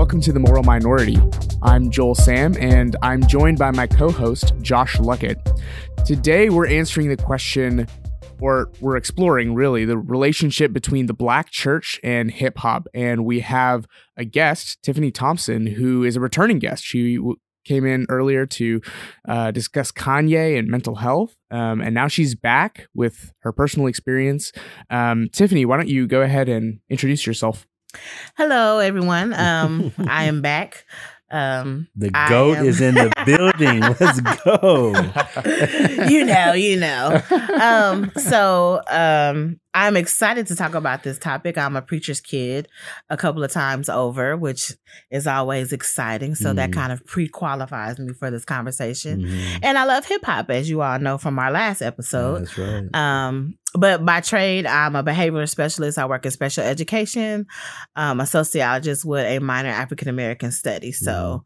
welcome to The Moral Minority. I'm Joel Sam, and I'm joined by my co host, Josh Luckett. Today, we're answering the question, or we're exploring really, the relationship between the black church and hip hop. And we have a guest, Tiffany Thompson, who is a returning guest. She w- came in earlier to uh, discuss Kanye and mental health. Um, and now she's back with her personal experience. Um, Tiffany, why don't you go ahead and introduce yourself? Hello, everyone. Um, I am back. Um, The goat am- is in the building. Let's go. you know, you know. Um, so um, I'm excited to talk about this topic. I'm a preacher's kid a couple of times over, which is always exciting. So that Mm. kind of pre-qualifies me for this conversation. Mhm. And I love hip hop, as you all know from our last episode. That's right. Um, but by trade, I'm a behavioral specialist. I work in special education. Um, a sociologist with a minor African American studies. So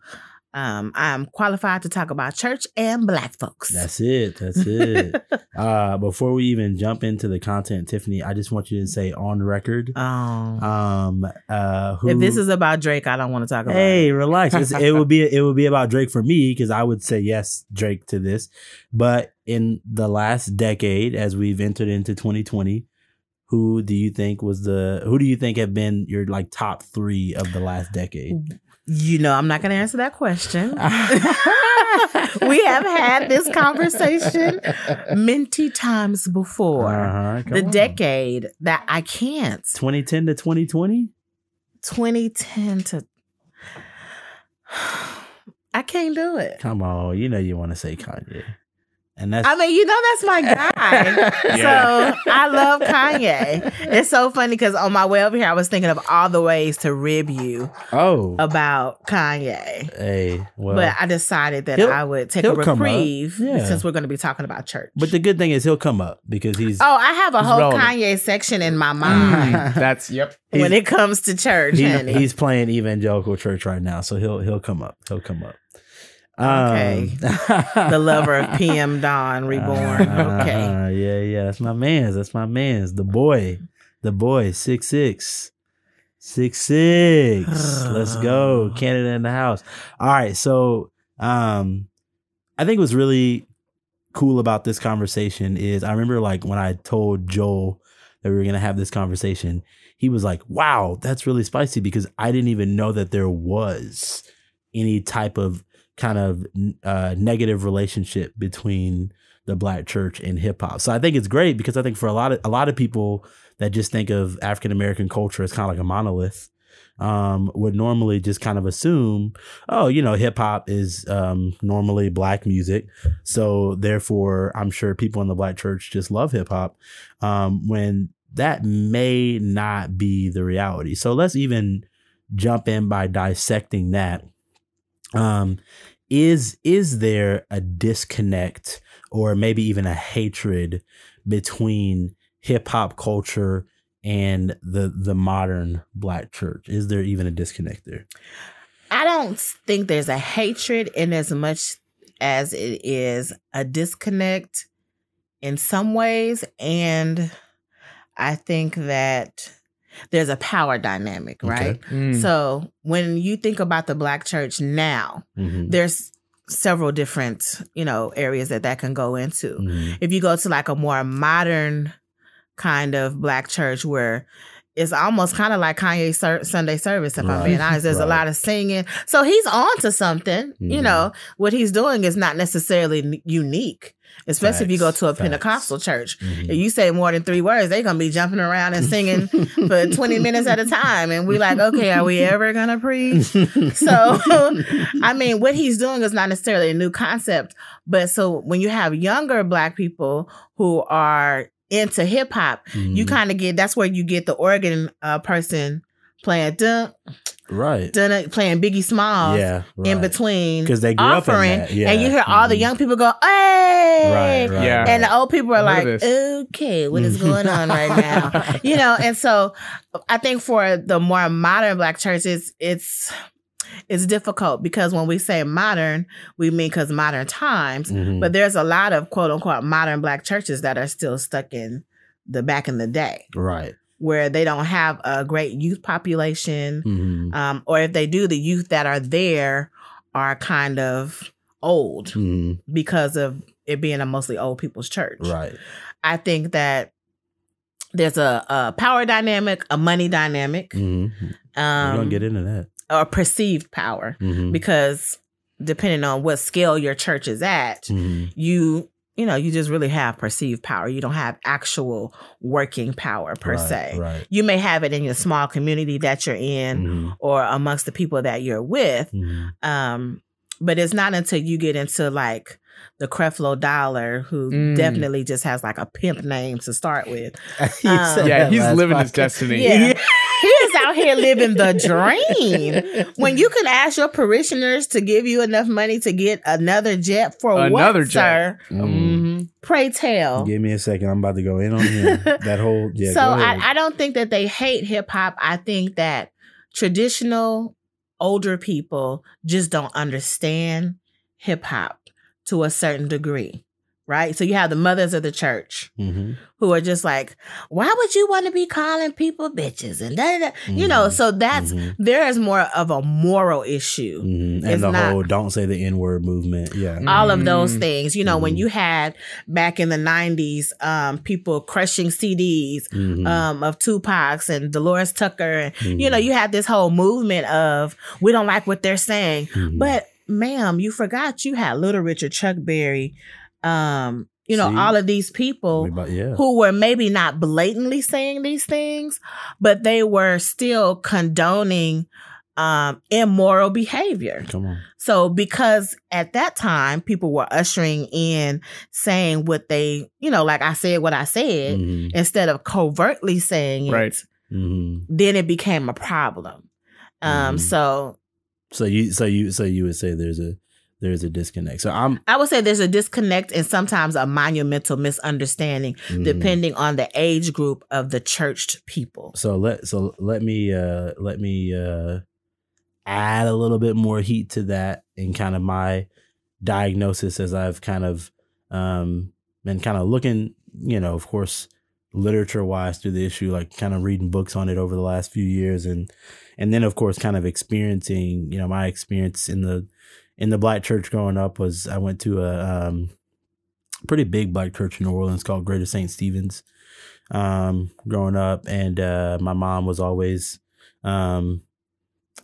um, I'm qualified to talk about church and black folks. That's it. That's it. uh, before we even jump into the content, Tiffany, I just want you to say on record. Oh. Um, uh, who, if this is about Drake, I don't want to talk about Hey, it. relax. It's, it would be it would be about Drake for me because I would say yes, Drake to this. But in the last decade, as we've entered into 2020, who do you think was the who do you think have been your like top three of the last decade? You know, I'm not going to answer that question. we have had this conversation many times before. Uh-huh, the on. decade that I can't. 2010 to 2020. 2010 to I can't do it. Come on, you know you want to say Kanye, and that's I mean, you know that's my guy. Yeah. So I love Kanye. It's so funny because on my way over here, I was thinking of all the ways to rib you oh, about Kanye. hey, well, but I decided that I would take a he'll come up. reprieve Yeah. since we're going to be talking about church. but the good thing is he'll come up because he's oh, I have a whole relevant. Kanye section in my mind Mm. That's, yep. when it comes to church. he- honey. he's playing evangelical church right now, so he'll he'll come up. He'll come up. Okay. Um, the lover of PM Dawn Reborn. Okay. Uh, yeah, yeah. That's my man's. That's my man's. The boy. The boy. Six six. Six six. Let's go. Canada in the house. All right. So um I think what's really cool about this conversation is I remember like when I told Joel that we were gonna have this conversation, he was like, Wow, that's really spicy because I didn't even know that there was any type of kind of uh, negative relationship between the black church and hip hop. So I think it's great because I think for a lot of a lot of people that just think of African American culture as kind of like a monolith, um, would normally just kind of assume, oh, you know, hip hop is um, normally black music, so therefore I'm sure people in the black church just love hip hop. Um, when that may not be the reality. So let's even jump in by dissecting that um is is there a disconnect or maybe even a hatred between hip hop culture and the the modern black church is there even a disconnect there I don't think there's a hatred in as much as it is a disconnect in some ways. And I think that there's a power dynamic, right? Mm. So when you think about the black church now, Mhm. there's several different, you know, areas that that can go into. Mhm. If you go to like a more modern kind of black church where it's almost kind of like Kanye's ser- Sunday service, if I'm being honest. There's a lot of singing. So he's on to something. You Mhm. know, what he's doing is not necessarily n- unique, especially if you go to a facts. Pentecostal church. Mhm. If you say more than three words, they're to be jumping around and singing for 20 minutes at a time. And we're like, okay, are we ever to preach? So, I mean, what he's doing is not necessarily a new concept, but so when you have younger black people who are into hip hop, you Mhm. kind of get that's where you get the organ uh, person playing dun, right dun, playing Biggie Smalls yeah in between because they grew up in offering, that, yeah. and you hear all the Mhm. young people go, "Hey!" right right Yeah. And the old people are like, okay, what is going on right now? you know, and so I think for the more modern black churches, it's it's difficult because when we say modern, we mean because modern times, Mhm. but there's a lot of quote unquote modern black churches that are still stuck in the back in the day. Right. Where they don't have a great youth population, Mhm. um, or if they do, the youth that are there are kind of old Mhm. because of it being a mostly old people's church. Right. I think that there's a, a power dynamic, a money dynamic, Mhm. We're um, gonna get into that. or perceived power, Mhm. because depending on what scale your church is at, Mhm. you you know you just really have perceived power. You don't have actual working power per Right, se. Right. You may have it in your small community that you're in, Mhm. or amongst the people that you're with, Mhm. um, but it's not until you get into like the Creflo Dollar, who Mm. definitely just has like a pimp name to start with. Um, Yeah, he's last living his destiny. Yeah. he is out here living the dream. When you can ask your parishioners to give you enough money to get another jet for Another what, jet. sir? Mm. Mhm. Pray tell. Give me a second. I'm about to go in on him. that whole yeah. so. I, I don't think that they hate hip hop. I think that traditional older people just don't understand hip hop to a certain degree. Right. So you have the mothers of the church Mhm. who are just like, why would you want to be calling people bitches? And da, da, da. you know, Mhm. so that's Mhm. there is more of a moral issue. Mhm. It's and the not- whole "don't say the n word" movement. Yeah. All of those Mm. things, you know, when you had back in the '90s, um, people crushing CDs, um, of Tupac's and Delores Tucker. And. You know, you had this whole movement of we don't like what they're saying. But ma'am, you forgot you had Little Richard, Chuck Berry, um, you know, See? all of these people About- yeah. who were maybe not blatantly saying these things, but they were still condoning um, immoral behavior. Come on. So because at that time people were ushering in saying what they, you know, like I said what I said, Mhm. instead of covertly saying it, Right. Mhm. then it became a problem. Um, Mhm. so So you, so you, so you would say there's a there's a disconnect. So I'm I would say there's a disconnect and sometimes a monumental misunderstanding mhm. depending on the age group of the churched people. So let so let me uh let me uh add a little bit more heat to that in kind of my diagnosis as I've kind of um been kind of looking, you know, of course, literature wise through the issue, like kind of reading books on it over the last few years and and then of course kind of experiencing, you know, my experience in the in the black church growing up was I went to a um pretty big black church in New Orleans called Greater St. Stephen's um growing up and uh my mom was always um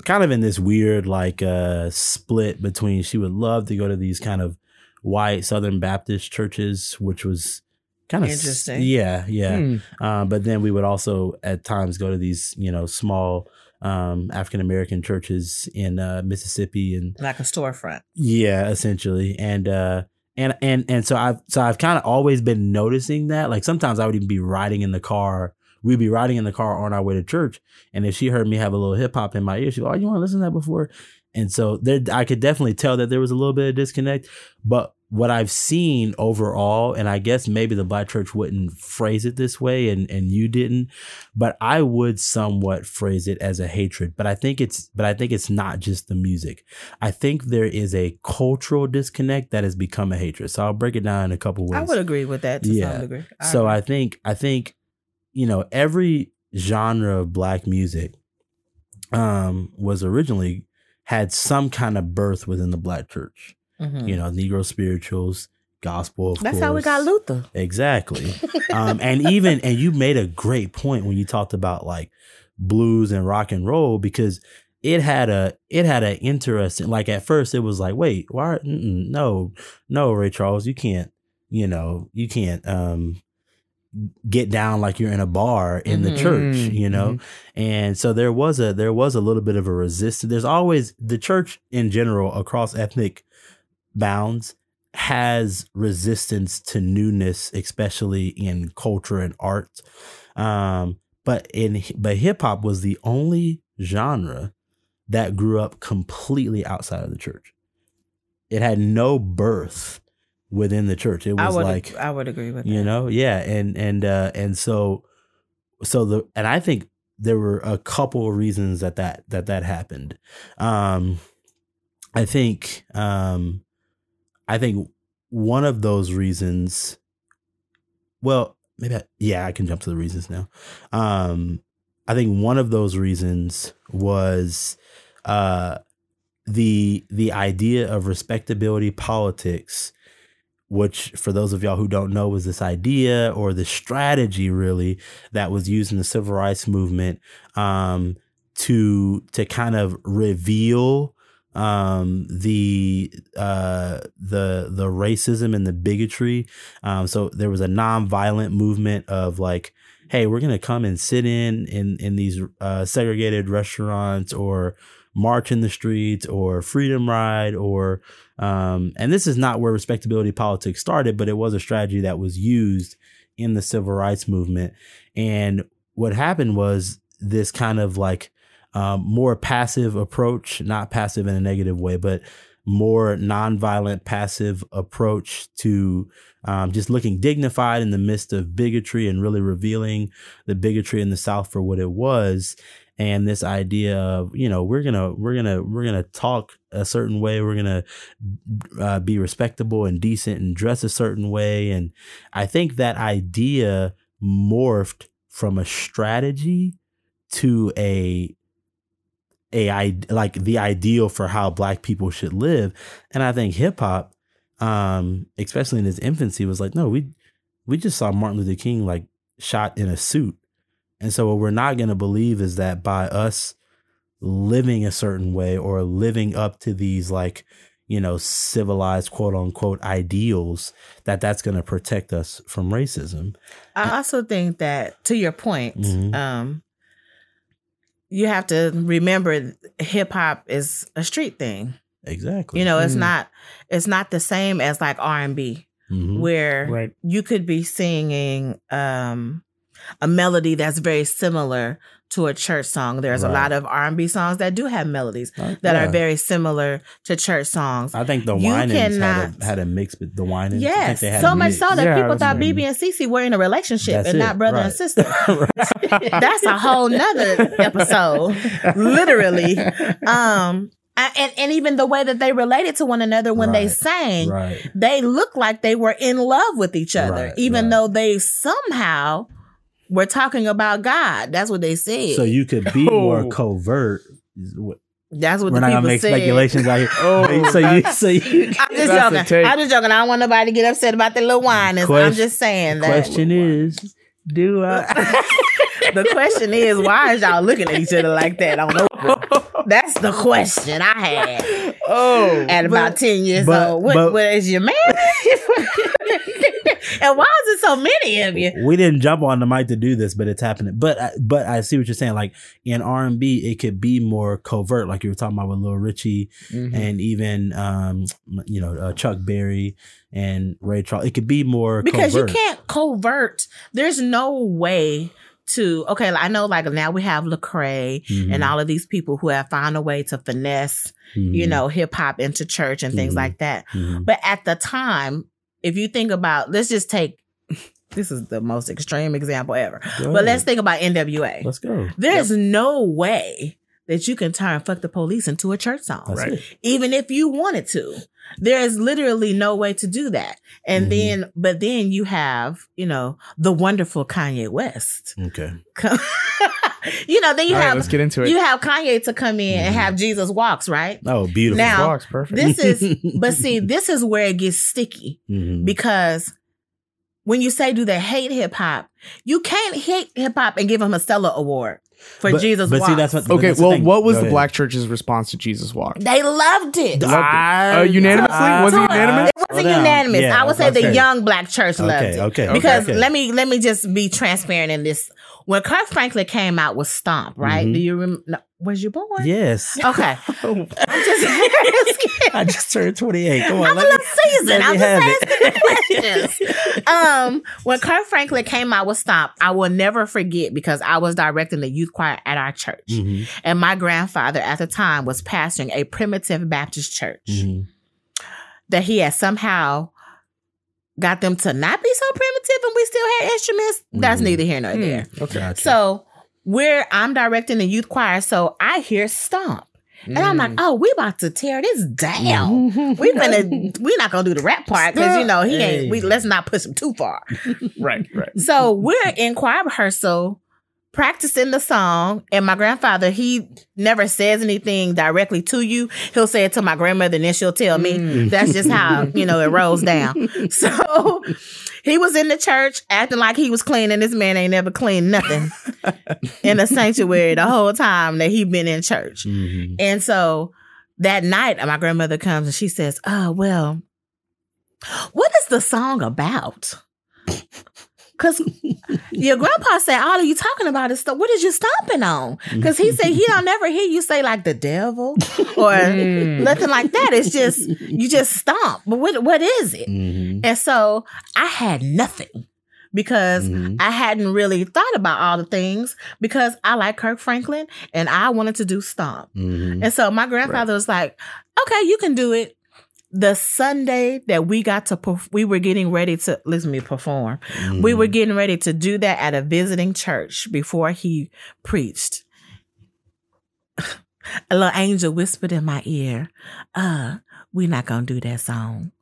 kind of in this weird like uh split between she would love to go to these kind of white southern baptist churches which was kind of Interesting. yeah yeah Hmm. uh, but then we would also at times go to these you know small um african american churches in uh mississippi and Like a storefront. yeah, essentially. And uh and and and so I've so I've kind of always been noticing that. Like sometimes I would even be riding in the car. We'd be riding in the car on our way to church, and if she heard me have a little hip hop in my ear, she'd go, "Oh, you want to listen to that before?" And so there, I could definitely tell that there was a little bit of disconnect. But what I've seen overall, and I guess maybe the black church wouldn't phrase it this way, and and you didn't, but I would somewhat phrase it as a hatred. But I think it's, but I think it's not just the music. I think there is a cultural disconnect that has become a hatred. So I'll break it down in a couple ways. I would agree with that to Yeah. some degree. So I think I think you know every genre of black music um was originally had some kind of birth within the black church. Mhm. You know, Negro spirituals, gospel. That's how we got Luther. Exactly. um, and even and you made a great point when you talked about like blues and rock and roll because it had a it had an interesting like at first it was like wait why no no Ray Charles you can't you know you can't um get down like you're in a bar in the Mhm. church Mhm. you know and so there was a there was a little bit of a resistance there's always the church in general across ethnic bounds has resistance to newness especially in culture and art. Um but in but hip hop was the only genre that grew up completely outside of the church. It had no birth within the church. It was would like I would agree with you that. know? Yeah and and uh and so so the and i think there were a couple of reasons that that that that happened. Um i think um i think one of those reasons well maybe I, yeah, I can jump to the reasons now. Um, I think one of those reasons was uh, the the idea of respectability politics, which for those of y'all who don't know was this idea or the strategy really that was used in the civil rights movement um, to to kind of reveal um the uh the the racism and the bigotry. Um so there was a non-violent movement of like hey we're gonna come and sit in in in these uh segregated restaurants or march in the streets or freedom ride or um and this is not where respectability politics started but it was a strategy that was used in the civil rights movement. And what happened was this kind of like um, more passive approach, not passive in a negative way, but more nonviolent, passive approach to um, just looking dignified in the midst of bigotry and really revealing the bigotry in the South for what it was. And this idea of you know we're gonna we're gonna we're gonna talk a certain way we're gonna uh, be respectable and decent and dress a certain way and I think that idea morphed from a strategy to a a like the ideal for how black people should live. And i think hip hop um especially in its infancy was like no we we just saw martin luther king like shot in a suit. And so what we're not going to believe is that by us living a certain way or living up to these like you know civilized quote unquote ideals that that's going to protect us from racism. I also think that to your point mm-hmm. um you have to remember hip hop is a street thing. Exactly. You know, it's mm. not it's not the same as like R and B, mm-hmm. where right. you could be singing um, a melody that's very similar to a church song. There's right. a lot of R&B songs that do have melodies uh, that yeah. are very similar to church songs. I think the Winans had a, had a mix with the Winans. Yes, so much so that yeah, people thought BeBe and CeCe were in a relationship That's and it. not brother right. and sister. That's a whole nother episode, literally. Um, and, and even the way that they related to one another when right, they sang, right. they looked like they were in love with each other, right, even though they somehow we're talking about God. That's what they said. So you could be oh. more covert. That's what we're not gonna make said. speculations out here. oh, so you, so you, I'm just joking. I'm just joking. I don't want nobody to get upset about the little wine. I'm just saying that. The question is, do I? the question is, why is y'all looking at each other like that on Oprah? That's the question I had. Oh, at about but, ten years but, old. What, but, what is your man? and why is it so many of you? We didn't jump on the mic to do this, but it's happening. But but I see what you're saying. Like in R and B, it could be more covert, like you were talking about with Lil Richie, mm-hmm. and even um, you know uh, Chuck Berry and Ray Charles. It could be more because covert. you can't covert. There's no way to okay i know like now we have Lecrae mm-hmm. and all of these people who have found a way to finesse mm-hmm. you know hip-hop into church and things mm-hmm. like that mm-hmm. but at the time if you think about, let's just take this is the most extreme example ever. Go but let's think about NWA. Let's go. There's yep. no way that you can turn fuck the police into a church song. right. Even if you wanted to. There is literally no way to do that. And mm-hmm. then, but then you have, you know, the wonderful Kanye West. Okay. you know, then you All have right, let's get into it. You have Kanye to come in mm-hmm. and have Jesus walks, right? Oh, beautiful. Now, walks, perfect. this is, but see, this is where it gets sticky mm-hmm. because when you say do they hate hip hop, you can't hate hip hop and give him a Stellar Award for but, Jesus but Walks. See, that's what, okay, that's well, what was Go the ahead. black church's response to Jesus Walk? They loved it. Uh, unanimously? Uh, was it unanimous? It wasn't unanimous. Yeah, I would say the young black church loved okay, it. Okay, because okay. let me let me just be transparent in this. When Kirk Franklin came out with Stomp, right? Mm-hmm. Do you remember? No, was you born? Yes. Okay. I'm just, I just turned 28. Come on. I'm a little seasoned. I'm just asking questions. um, when Kirk Franklin came out with Stomp, I will never forget because I was directing the youth choir at our church. Mm-hmm. And my grandfather at the time was pastoring a primitive Baptist church. Mm-hmm. That he had somehow got them to not be so primitive and we still had instruments. That's mm-hmm. neither here nor hmm. there. Okay. So where I'm directing the youth choir, so I hear stomp. And I'm like, mm. oh, we about to tear this down. Mm-hmm. We gonna we're not gonna do the rap part because you know he ain't. We let's not push him too far. right, right. So we're in choir rehearsal, practicing the song, and my grandfather he never says anything directly to you. He'll say it to my grandmother, and then she'll tell me. Mm. That's just how you know it rolls down. So he was in the church acting like he was clean, and this man ain't never cleaned nothing in the sanctuary the whole time that he been in church. Mhm. And so that night, my grandmother comes and she says, Oh, well, what is the song about? Because your grandpa said, All of you talking about is stuff. What is you stomping on? Because he said he don't never hear you say like the devil or Mm. nothing like that. It's just, you just stomp. But what, what is it? Mhm. And so I had nothing because Mhm. I hadn't really thought about all the things because I like Kirk Franklin and I wanted to do stomp. Mhm. And so my grandfather was like, "Okay, you can do it." The Sunday that we got to, perf- we were getting ready to listen to me perform. We Mm-hmm. were getting ready to do that at a visiting church before he preached. A little angel whispered in my ear, "Uh, we're not gonna do that song."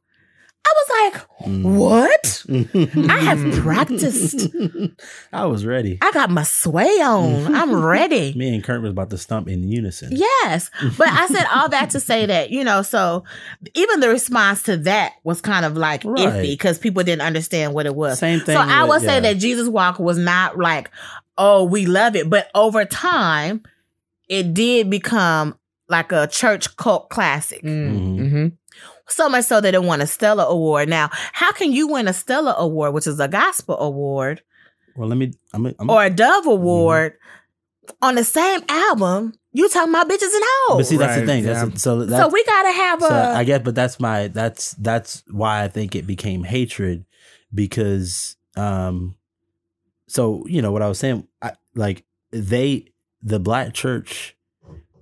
I was like, Mm. "What?" Mhm. I have practiced. I was ready. I got my sway on. I'm ready. Me and Kirk was about to stump in unison. Yes. But I said all that to say that, you know, so even the response to that was kind of like Right. iffy because people didn't understand what it was. Same thing. So I with- would say that Jesus Walk was not like, oh, we love it. But over time, it did become like a church cult classic. Mhm. Mm-hmm. So much so they that it won a Stellar Award. Now, how can you win a Stellar Award, which is a gospel award, Well, let me. I'm. I'm or a Dove Award on the same album? You talking about bitches and hoes. but see, that's the thing. yeah. That's so. That's, so we gotta have a. so I guess, but that's my. That's that's why I think it became hatred, because um, so you know what I was saying. I, like they, the black church,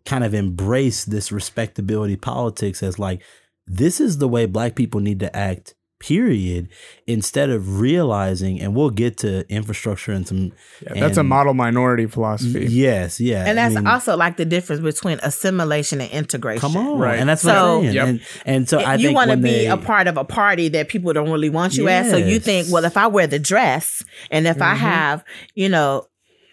kind of embraced this respectability politics as like this is the way black people need to act period instead of realizing and we'll get to infrastructure and some Yeah, that's a model minority philosophy. yes yeah and that's I mean, also like the difference between assimilation and integration. come on Right. and that's what So- i'm saying Yep. and, and so i you want to be they- a part of a party that people don't really want you at. So you think, well, if I wear the dress and if I Mhm. have, you know,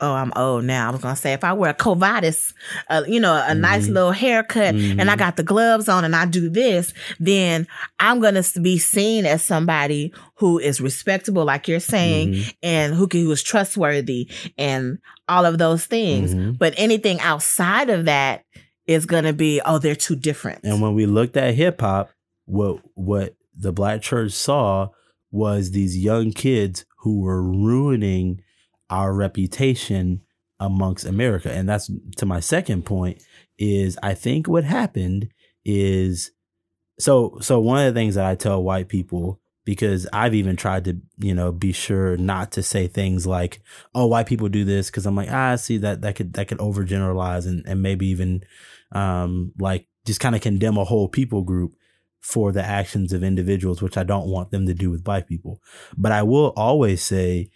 oh, I'm old now. I was gonna say if I wear a Covadis, uh, you know, a nice Mhm. little haircut, and I Mhm. got the gloves on, and I do this, then I'm gonna be seen as somebody who is respectable, like you're saying, Mhm. and who, can- who is trustworthy, and all of those things. Mhm. But anything outside of that is gonna be, oh, they're too different. And when we looked at hip hop, what what the black church saw was these young kids who were ruining our reputation amongst America. And that's to my second point is I think what happened is so so one of the things that I tell white people because I've even tried to, you know, be sure not to say things like, "Oh, white people do this," because I'm like, ah, I see that that could that could overgeneralize and and maybe even um like just kind of condemn a whole people group for the actions of individuals, which I don't want them to do with black people. But I will always say,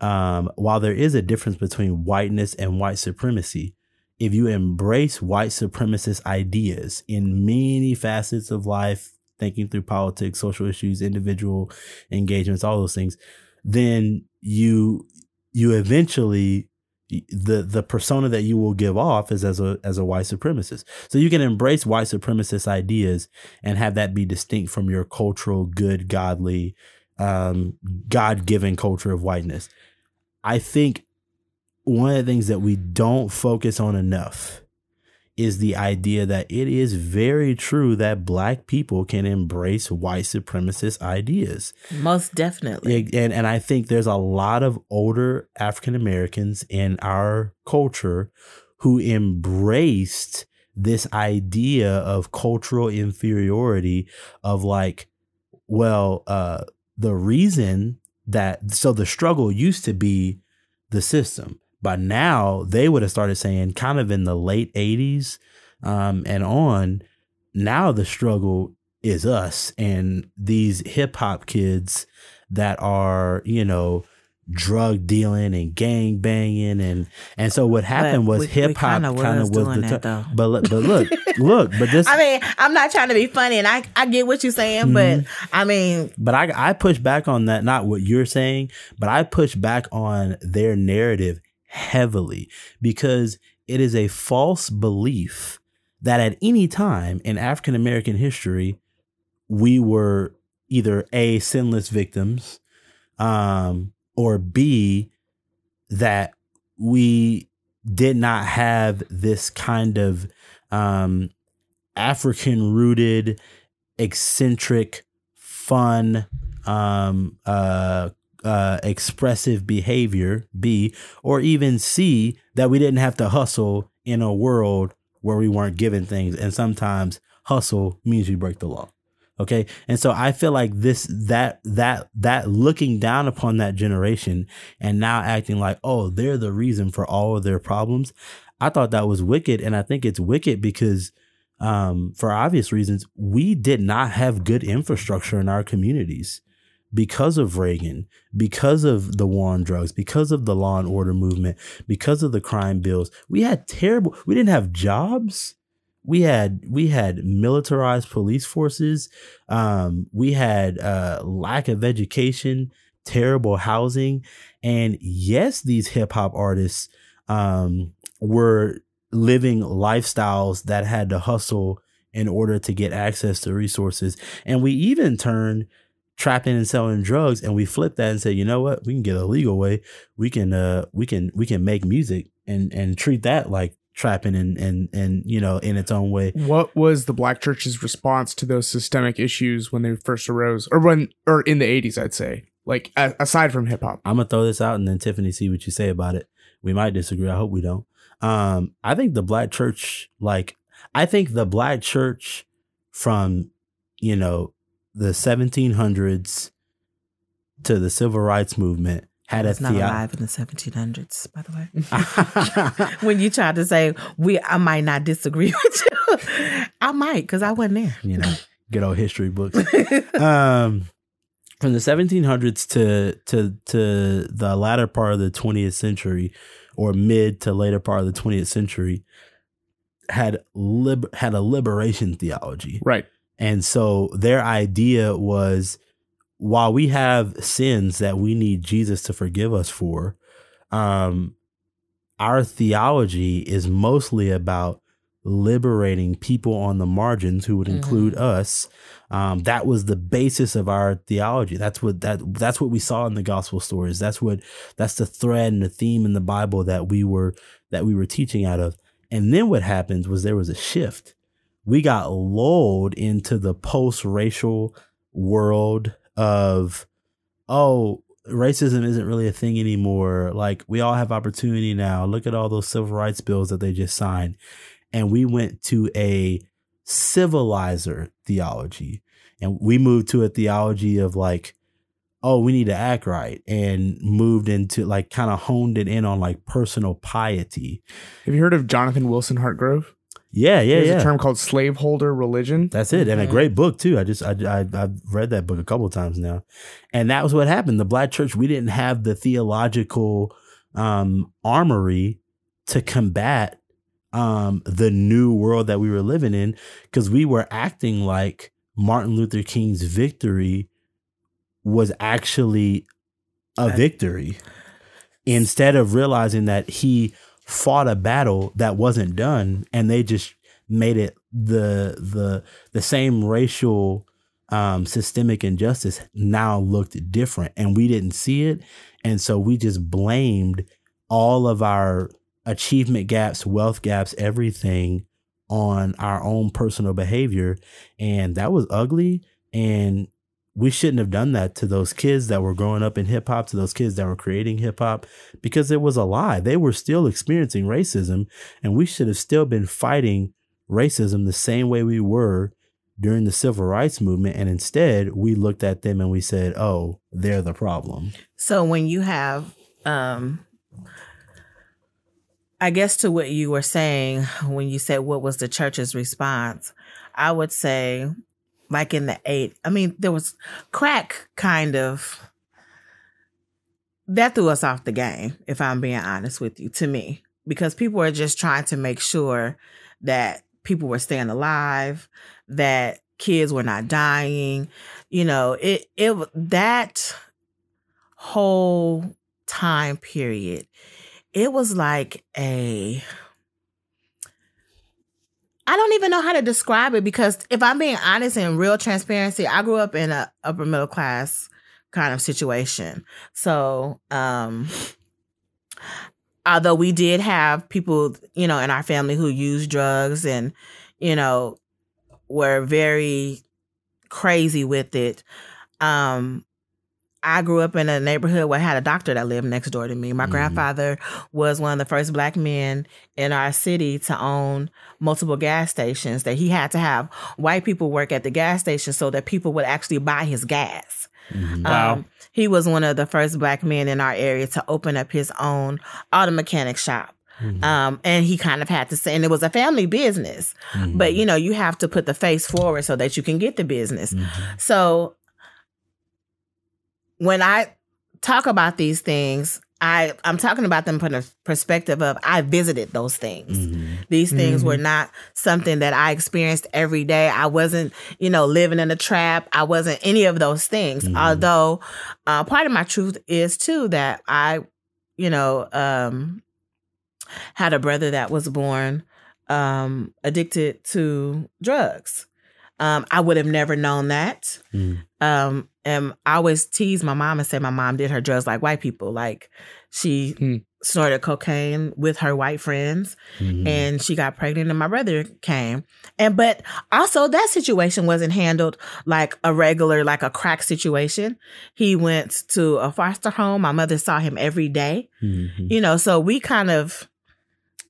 um, while there is a difference between whiteness and white supremacy, if you embrace white supremacist ideas in many facets of life, thinking through politics, social issues, individual engagements, all those things, then you you eventually the the persona that you will give off is as a as a white supremacist. So you can embrace white supremacist ideas and have that be distinct from your cultural, good, godly, um, God given culture of whiteness. I think one of the things that we don't focus on enough is the idea that it is very true that black people can embrace white supremacist ideas. Most definitely. And and I think there's a lot of older African Americans in our culture who embraced this idea of cultural inferiority of like, well, uh, the reason that so the struggle used to be the system, but now they would have started saying kind of in the late 80s um, and on, now the struggle is us and these hip hop kids that are, you know, drug dealing and gang banging and and so what happened But was hip hop kind of was was doing the that, though. but look- but look look but this I mean, I'm not trying to be funny, and I I get what you're saying, but I mean, But I I push back on that, not what you're saying, but I push back on their narrative heavily because it is a false belief that at any time in African American history we were either a sinless victims, um, or b that we did not have this kind of um, African rooted, eccentric, fun, um, uh, uh, expressive behavior, B, or even C, that we didn't have to hustle in a world where we weren't given things. And sometimes hustle means you break the law. Okay. And so I feel like this, that, that, that looking down upon that generation and now acting like, oh, they're the reason for all of their problems. I thought that was wicked. And I think it's wicked because, um, for obvious reasons, we did not have good infrastructure in our communities because of Reagan, because of the war on drugs, because of the law and order movement, because of the crime bills. We had terrible, we didn't have jobs. We had we had militarized police forces. Um, we had uh, lack of education, terrible housing, and yes, these hip hop artists um, were living lifestyles that had to hustle in order to get access to resources. And we even turned trapping and selling drugs and we flipped that and said, you know what, we can get a legal way. We can uh we can we can make music and and treat that like trapping and and and you know in its own way. What was the black church's response to those systemic issues when they first arose, or when, or in the '80s? I'd say, like a- aside from hip hop. I'm gonna throw this out and then Tiffany see what you say about it. We might disagree. I hope we don't. Um, I think the black church, like, I think the black church from, you know, the 1700s to the civil rights movement had a it's not theo- alive in the 1700s, by the way. when you tried to say we, I might not disagree with you. I might because I wasn't there. you know, good old history books. um, from the 1700s to to to the latter part of the 20th century, or mid to later part of the 20th century, had lib- had a liberation theology, Right. and so their idea was, while we have sins that we need Jesus to forgive us for, um, our theology is mostly about liberating people on the margins who would include us. Um, that was the basis of our theology. That's what that that's what we saw in the gospel stories. That's what that's the thread and the theme in the Bible that we were that we were teaching out of. And then what happened was there was a shift. We got lulled into the post-racial world of oh racism isn't really a thing anymore. Like we all have opportunity now. Look at all those civil rights bills that they just signed. And we went to a civilizer theology. And we moved to a theology of like oh we need to act right and moved into like kind of honed it in on like personal piety. Have you heard of Jonathan Wilson Hartgrove? Yeah yeah There's yeah a term called slaveholder religion. That's it, and a great book too. I just I, I I've read that book a couple of times now, and that was what happened. The Black Church we didn't have the theological um, armory to combat um, the new world that we were living in because we were acting like Martin Luther King's victory was actually a victory instead of realizing that he fought a battle that wasn't done and they just made it the the the same racial um systemic injustice now looked different and we didn't see it. And so we just blamed all of our achievement gaps wealth gaps everything on our own personal behavior and that was ugly. And we shouldn't have done that to those kids that were growing up in hip hop, to those kids that were creating hip hop, because it was a lie. They were still experiencing racism, and we should have still been fighting racism the same way we were during the civil rights movement. And instead, we looked at them and we said, oh, they're the problem. So when you have, um, I guess to what you were saying when you said what was the church's response, I would say, like in the eight, I mean, there was crack kind of that threw us off the game, if I'm being honest with you, to me, because people were just trying to make sure that people were staying alive, that kids were not dying. You know, it it that whole time period, it was like a I don't even know how to describe it because if I'm being honest and real transparency, I grew up in a upper middle class kind of situation. So, um although we did have people, you know, in our family who used drugs and, you know, were very crazy with it. Um I grew up in a neighborhood where I had a doctor that lived next door to me. My Mhm. grandfather was one of the first black men in our city to own multiple gas stations that he had to have white people work at the gas station so that people would actually buy his gas. Mhm. Wow. Um, he was one of the first black men in our area to open up his own auto mechanic shop. Mhm. Um, and he kind of had to say, and it was a family business, Mhm. but you know, you have to put the face forward so that you can get the business. Mhm. So when I talk about these things, I I'm talking about them from the perspective of I visited those things. Mhm. These things Mhm. were not something that I experienced every day. I wasn't, you know, living in a trap. I wasn't any of those things. Mhm. Although uh, part of my truth is too that I, you know, um, had a brother that was born um, addicted to drugs. Um, I would have never known that. Mhm. Um, and I always tease my mom and say my mom did her drugs like white people. Like she Hmm. snorted cocaine with her white friends Mhm. and she got pregnant and my brother came. And but also that situation wasn't handled like a regular, like a crack situation. He went to a foster home. My mother saw him every day. Mhm. You know, so we kind of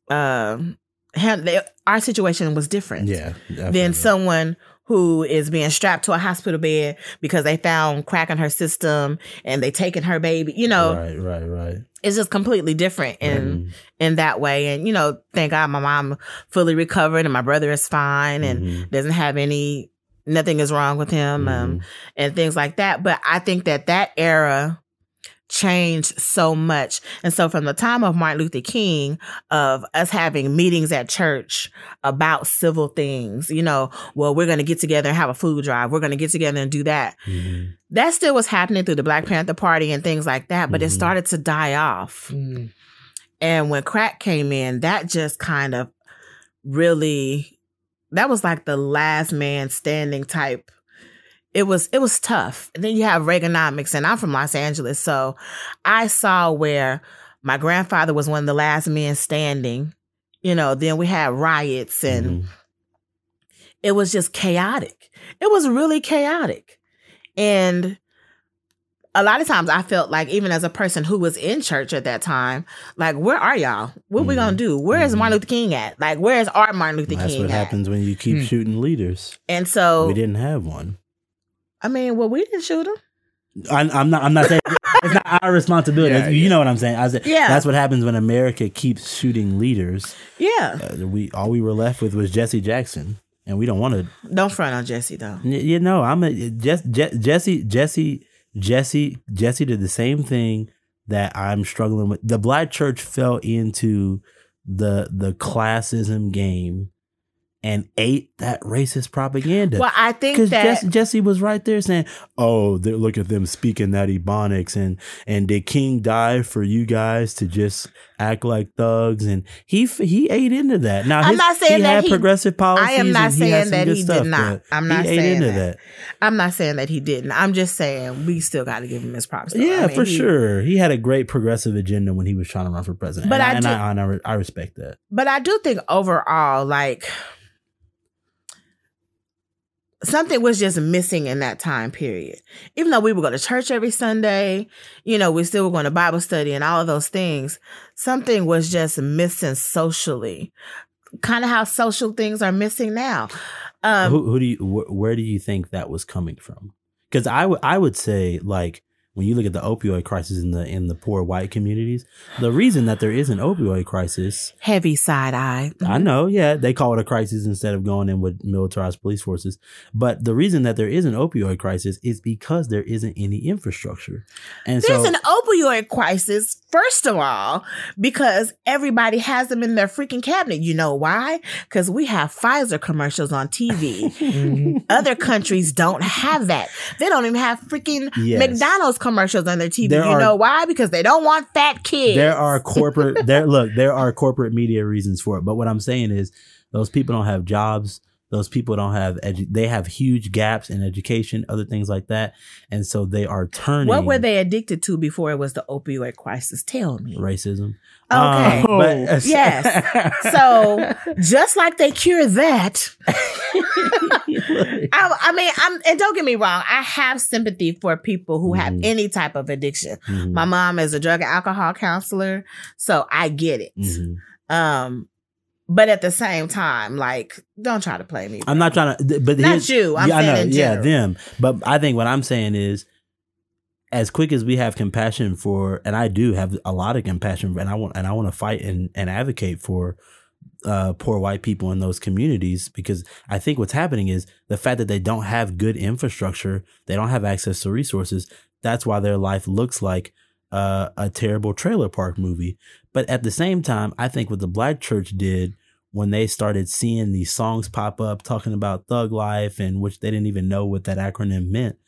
um hand, our situation was different yeah. than someone who is being strapped to a hospital bed because they found crack in her system and they taken her baby. You know, Right, right, right. it's just completely different in Mhm. in that way. And you know, thank God my mom fully recovered and my brother is fine and Mhm. doesn't have any nothing is wrong with him um, Mhm. and things like that. But I think that that era changed so much. And so from the time of Martin Luther King of us having meetings at church about civil things, you know, well, we're going to get together and have a food drive. We're going to get together and do that. Mhm. That still was happening through the Black Panther Party and things like that, but it Mhm. started to die off. Mm. And when crack came in, that just kind of really that was like the last man standing type. It was it was tough. And then you have Reaganomics, and I'm from Los Angeles, so I saw where my grandfather was one of the last men standing. You know, then we had riots and Mhm. it was just chaotic. It was really chaotic. And a lot of times I felt like even as a person who was in church at that time, like where are y'all? What we Mhm. gonna do? Where is. Martin Luther King at? Like where is our Martin Luther That's King That's what at? happens when you keep Hmm. shooting leaders. And so we didn't have one. I mean, well, we didn't shoot him. I, I'm not. I'm not saying it's not our responsibility. Yeah, you yeah. know what I'm saying. I said, Yeah. that's what happens when America keeps shooting leaders. Yeah. Uh, we all we were left with was Jesse Jackson, and we don't want to. Don't front on Jesse though. You know, I'm a Jess, Je- Jesse Jesse Jesse Jesse did the same thing that I'm struggling with. The black church fell into the the classism game and ate that racist propaganda. Well, I think Because that Jesse, Jesse was right there saying, "Oh, look at them speaking that ebonics, and and did King die for you guys to just act like thugs?" And he he ate into that. Now I'm not saying he that had he- progressive policies. I am not and he had saying that he stuff, did not. I'm not he ate saying into that. I'm not saying that he didn't. I'm just saying we still got to give him his props. though. Yeah, I mean, for he- sure. He had a great progressive agenda when he was trying to run for president. But and I and do- and I, I respect that. But I do think overall, like something was just missing in that time period. Even though we would go to church every Sunday, you know, we still were going to Bible study and all of those things. Something was just missing socially. Kind of how social things are missing now. Um, who, who do you? Wh- where do you think that was coming from? Because I I would say like when you look at the opioid crisis in the in the poor white communities, the reason that there is an opioid crisis, Heavy side eye. I know, yeah, they call it a crisis instead of going in with militarized police forces. But the reason that there is an opioid crisis is because there isn't any infrastructure, and There's so an opioid crisis, first of all, because everybody has them in their freaking cabinet. You know why? Because we have Pfizer commercials on TV. Mhm. Other countries don't have that. They don't even have freaking Yes. McDonald's commercials on their TV. There you are- know why? Because they don't want fat kids. there are corporate there look there are corporate media reasons for it but what i'm saying is those people don't have jobs those people don't have edu- they have huge gaps in education other things like that and so they are turning what were they addicted to before it was the opioid crisis? Tell me. racism Okay. Um, but- Yes. So just like they cure that, I, I mean, I'm and don't get me wrong, I have sympathy for people who have Mhm. any type of addiction. Mhm, My mom is a drug and alcohol counselor, so I get it. mhm. Um, but at the same time, like, don't try to play me. i'm not trying to but Not you. I'm yeah, saying yeah them but i think what i'm saying is as quick as we have compassion for and i do have a lot of compassion and i want and i want to fight and, and advocate for uh, poor white people in those communities because I think what's happening is the fact that they don't have good infrastructure, they don't have access to resources. That's why their life looks like uh, a terrible trailer park movie. But at the same time, I think what the black church did when they started seeing these songs pop up talking about thug life and which they didn't even know what that acronym meant.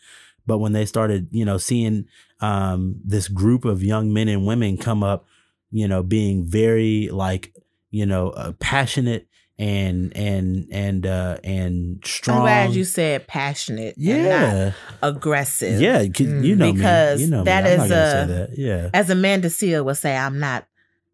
But when they started, you know, seeing um, this group of young men and women come up, you know, being very like you know, uh, passionate and and and uh and strong. I'm glad you said passionate. and not yeah, aggressive. yeah. 'cause You know Because me. You know that me. Is a- that. Yeah. As Amanda Seales would say, I'm not.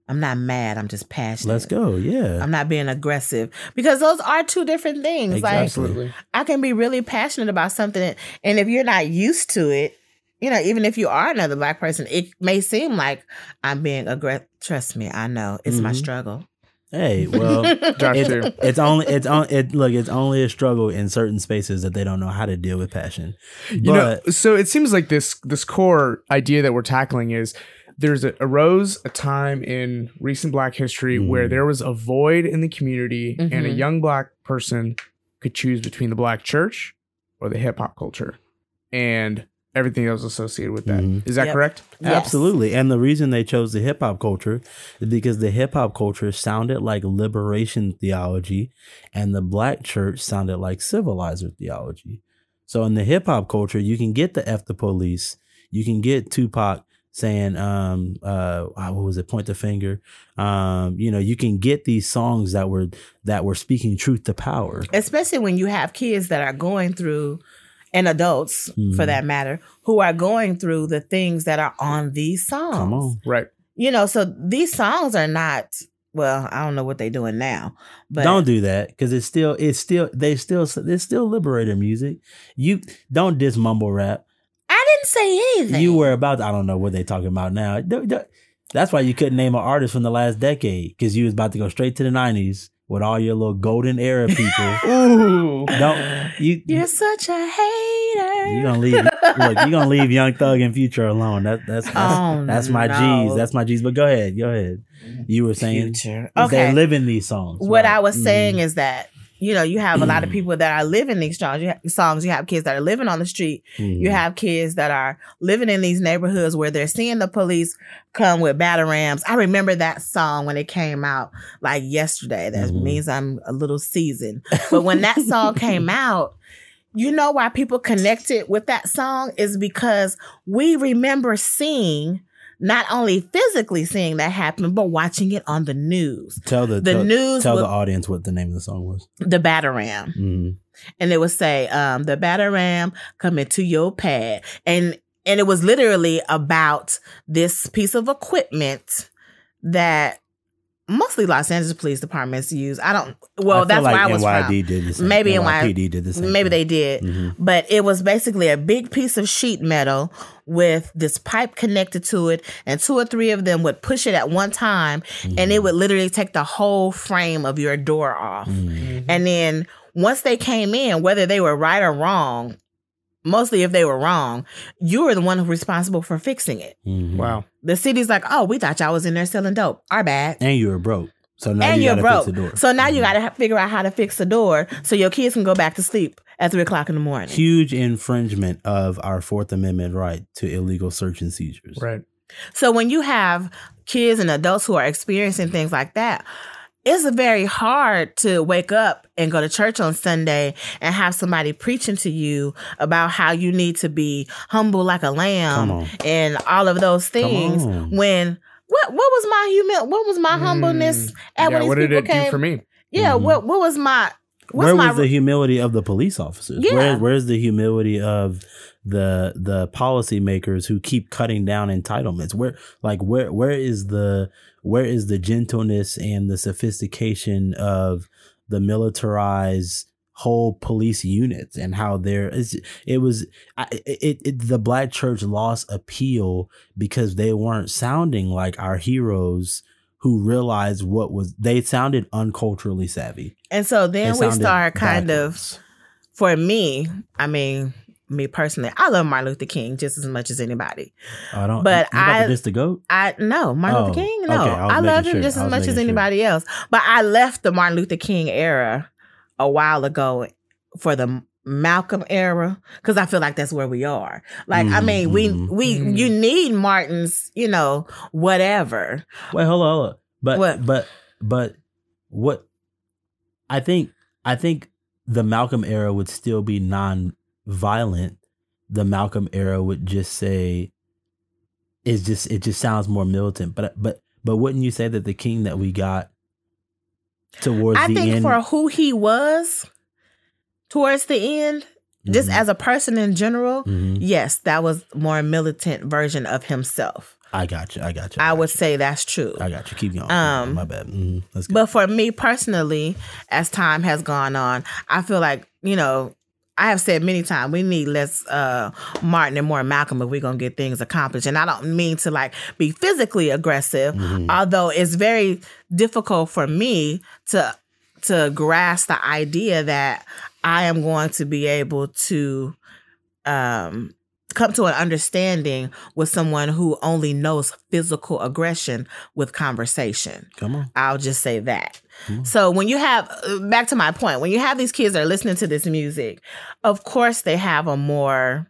I'm not mad. I'm just passionate. Let's go. Yeah. I'm not being aggressive because those are two different things. Like Absolutely. I can be really passionate about something, and if you're not used to it, you know, even if you are another black person, it may seem like I'm being aggressive. Trust me, I know it's my Mhm. struggle. Hey, well, it's, too. it's only it's on it. Look, it's only a struggle in certain spaces that they don't know how to deal with passion. You know, so it seems like this this core idea that we're tackling is there's a arose a time in recent black history where Mhm. there was a void in the community and a Mhm. young black person could choose between the black church or the hip hop culture and everything that was associated with that. Is Mhm. that Yep. correct? Yes. Absolutely. And the reason they chose the hip hop culture is because the hip hop culture sounded like liberation theology and the black church sounded like civilizer theology. So in the hip hop culture, you can get the F the police, you can get Tupac saying, um, uh, ah, what was it? Point the finger. Um, you know, you can get these songs that were, that were speaking truth to power. especially when you have kids that are going through and adults for Mhm. that matter who are going through the things that are on these songs Come on. Right. you know so these songs are not well i don't know what they're doing now but don't do that because it's still it's still they still it's still liberator music. You don't diss mumble rap. i didn't say anything You were about I don't know what they're talking about now. Th- th- That's why you couldn't name an artist from the last decade because you was about to go straight to the nineties with all your little golden era people. Ooh. don't you? you're such a hater You're gonna leave? look, you gonna leave Young Thug and Future alone? That that's that's, Oh, that's my no. G's. That's my G's. But go ahead, go ahead. You were saying Future. okay they're living these songs. what right. I was saying mm-hmm. is that you know you have a lot of people that are living these songs. You have, songs. You have kids that are living on the street. Mhm. You have kids that are living in these neighborhoods where they're seeing the police come with batterrams. I remember that song when it came out like yesterday. That Mhm. means I'm a little seasoned. But when that song came out, you know why people connected with that song is because we remember seeing not only physically seeing that happen, but watching it on the news. tell the The tell, news tell the audience what the name of the song was. The Batterram hmm and it would say um the batter ram come into your pad and and it was literally about this piece of equipment that mostly Los Angeles police departments use. I don't well I that's like where I was NYD from. did the same. Maybe NYPD did the same. Maybe they did. hmm But it was basically a big piece of sheet metal with this pipe connected to it, and two or three of them would push it at one time, and Mm-hmm. it would literally take the whole frame of your door off. Mm-hmm. And then once they came in, whether they were right or wrong, mostly if they were wrong, you were the one who's responsible for fixing it. Mhm. Wow. The city's like, oh, we thought y'all was in there selling dope. Our bad. And you were broke. So now and you you're gotta broke. fix the door. So now you Mhm. got to figure out how to fix the door so your kids can go back to sleep at three o'clock in the morning. huge infringement of our Fourth Amendment right to illegal search and seizures. Right. So when you have kids and adults who are experiencing things like that, it's very hard to wake up and go to church on Sunday and have somebody preaching to you about how you need to be humble like a lamb and all of those things. When what what was my humil what was my humbleness at Mm. Yeah, when these what did it came? do for me? Yeah, Mhm. what what was my what's Where my was the humility of the police officers? Yeah. Where, where's the humility of the the policymakers who keep cutting down entitlements? Where like where where is the where is the gentleness and the sophistication of the militarized whole police units and how there is it was it, it the black church lost appeal because they weren't sounding like our heroes who realized what was they sounded unculturally savvy and so then They we start kind backwards. of for me, I mean, me personally, I love Martin Luther King just as much as anybody. I don't. But you about I- to diss the goat. I no Martin Oh, Luther King. No, okay, I I, love him sure. just as much as making sure. anybody else. But I left the Martin Luther King era a while ago for the Malcolm era because I feel like that's where we are. Like I Mhm, mean, we mhm. we Mhm. you need Martin's, you know, whatever. Wait, hold on, hold on. But What? but but what? I think I think the Malcolm era would still be non-violent. The Malcolm era would just say, "It's just it just sounds more militant." But but but wouldn't you say that the king that we got towards I the think end? for who he was towards the end, just Mhm, as a person in general, mhm. yes, that was more militant version of himself. I got you. I got you. I got would you. say that's true. I got you. Keep going. Um, my bad. Let's go. But for me personally, as time has gone on, I feel like, you know, I have said many times we need less uh, Martin and more Malcolm if we're gonna get things accomplished. And I don't mean to like be physically aggressive, Mhm. although it's very difficult for me to to grasp the idea that I am going to be able to um come to an understanding with someone who only knows physical aggression with conversation. Come on. I'll just say that. On. So when you have uh, back to my point, when you have these kids that are listening to this music, of course they have a more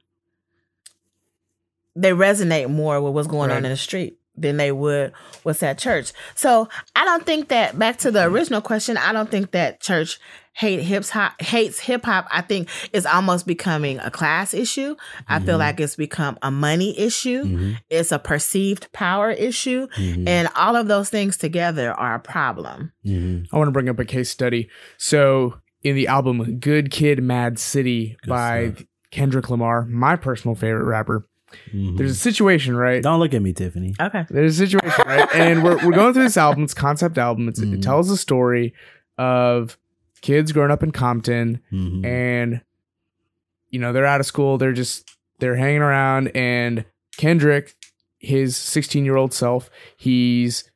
they resonate more with what's going on in the street than they would what's at church. So I don't think that back to the original question, I don't think that church hate hip hop hates hip hop. I think it's almost becoming a class issue. I feel Mhm. like it's become a money issue. Mhm, It's a perceived power issue. mhm, And all of those things together are a problem. mhm. I want to bring up a case study. So, in the album Good Kid Mad City Good by stuff. Kendrick Lamar, my personal favorite rapper, Mhm. there's a situation, right? Don't look at me, Tiffany. Okay. There's a situation, right? And we're, we're going through this album, it's a concept album. It's, Mhm. It tells a story of kids growing up in Compton Mhm. and, you know, they're out of school. They're just, they're hanging around. And Kendrick, his 16 year old self, he's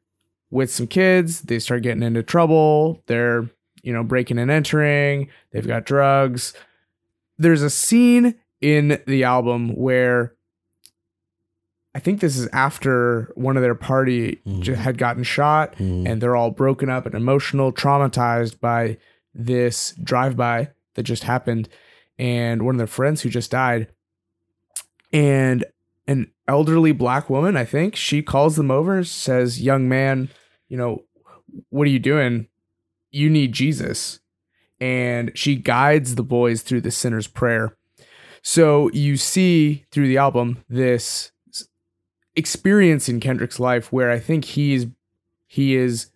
with some kids. They start getting into trouble. They're, you know, breaking and entering. They've got drugs. There's a scene in the album where I think this is after one of their party Mhm. had gotten shot Mhm. and they're all broken up and emotional, traumatized by this drive by that just happened. And one of their friends who just died, and an elderly black woman, I think, she calls them over, says, Young man, you know, what are you doing? You need Jesus. And she guides the boys through the sinner's prayer. So you see through the album this experience in Kendrick's life where I think he's he is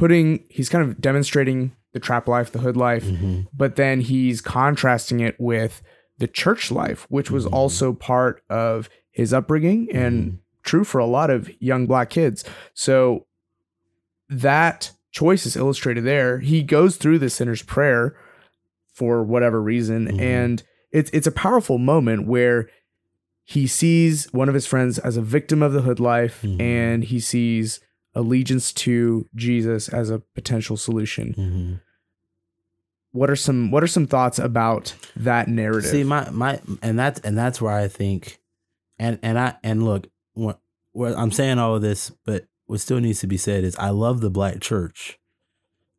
putting he's kind of demonstrating the trap life, the hood life, Mhm. but then he's contrasting it with the church life, which was Mhm. also part of his upbringing and Mhm. true for a lot of young black kids. So that choice is illustrated there. He goes through the sinner's prayer for whatever reason, Mhm. and it's it's a powerful moment where he sees one of his friends as a victim of the hood life, Mhm. and he sees allegiance to Jesus as a potential solution. Mhm. what are some what are some thoughts about that narrative? See, my my, and that's and that's where I think, and and I and look, what, what I'm saying all of this, but what still needs to be said is, I love the black church.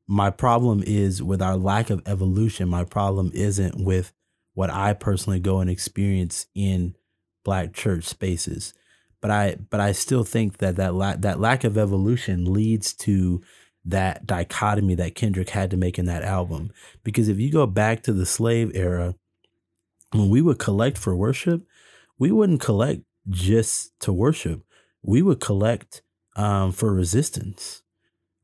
My problem is with our lack of evolution. My problem isn't with what I personally go and experience in black church spaces, but I but I still think that that la- that lack of evolution leads to that dichotomy that Kendrick had to make in that album. Because if you go back to the slave era, when we would collect for worship, we wouldn't collect just to worship. We would collect um, for resistance.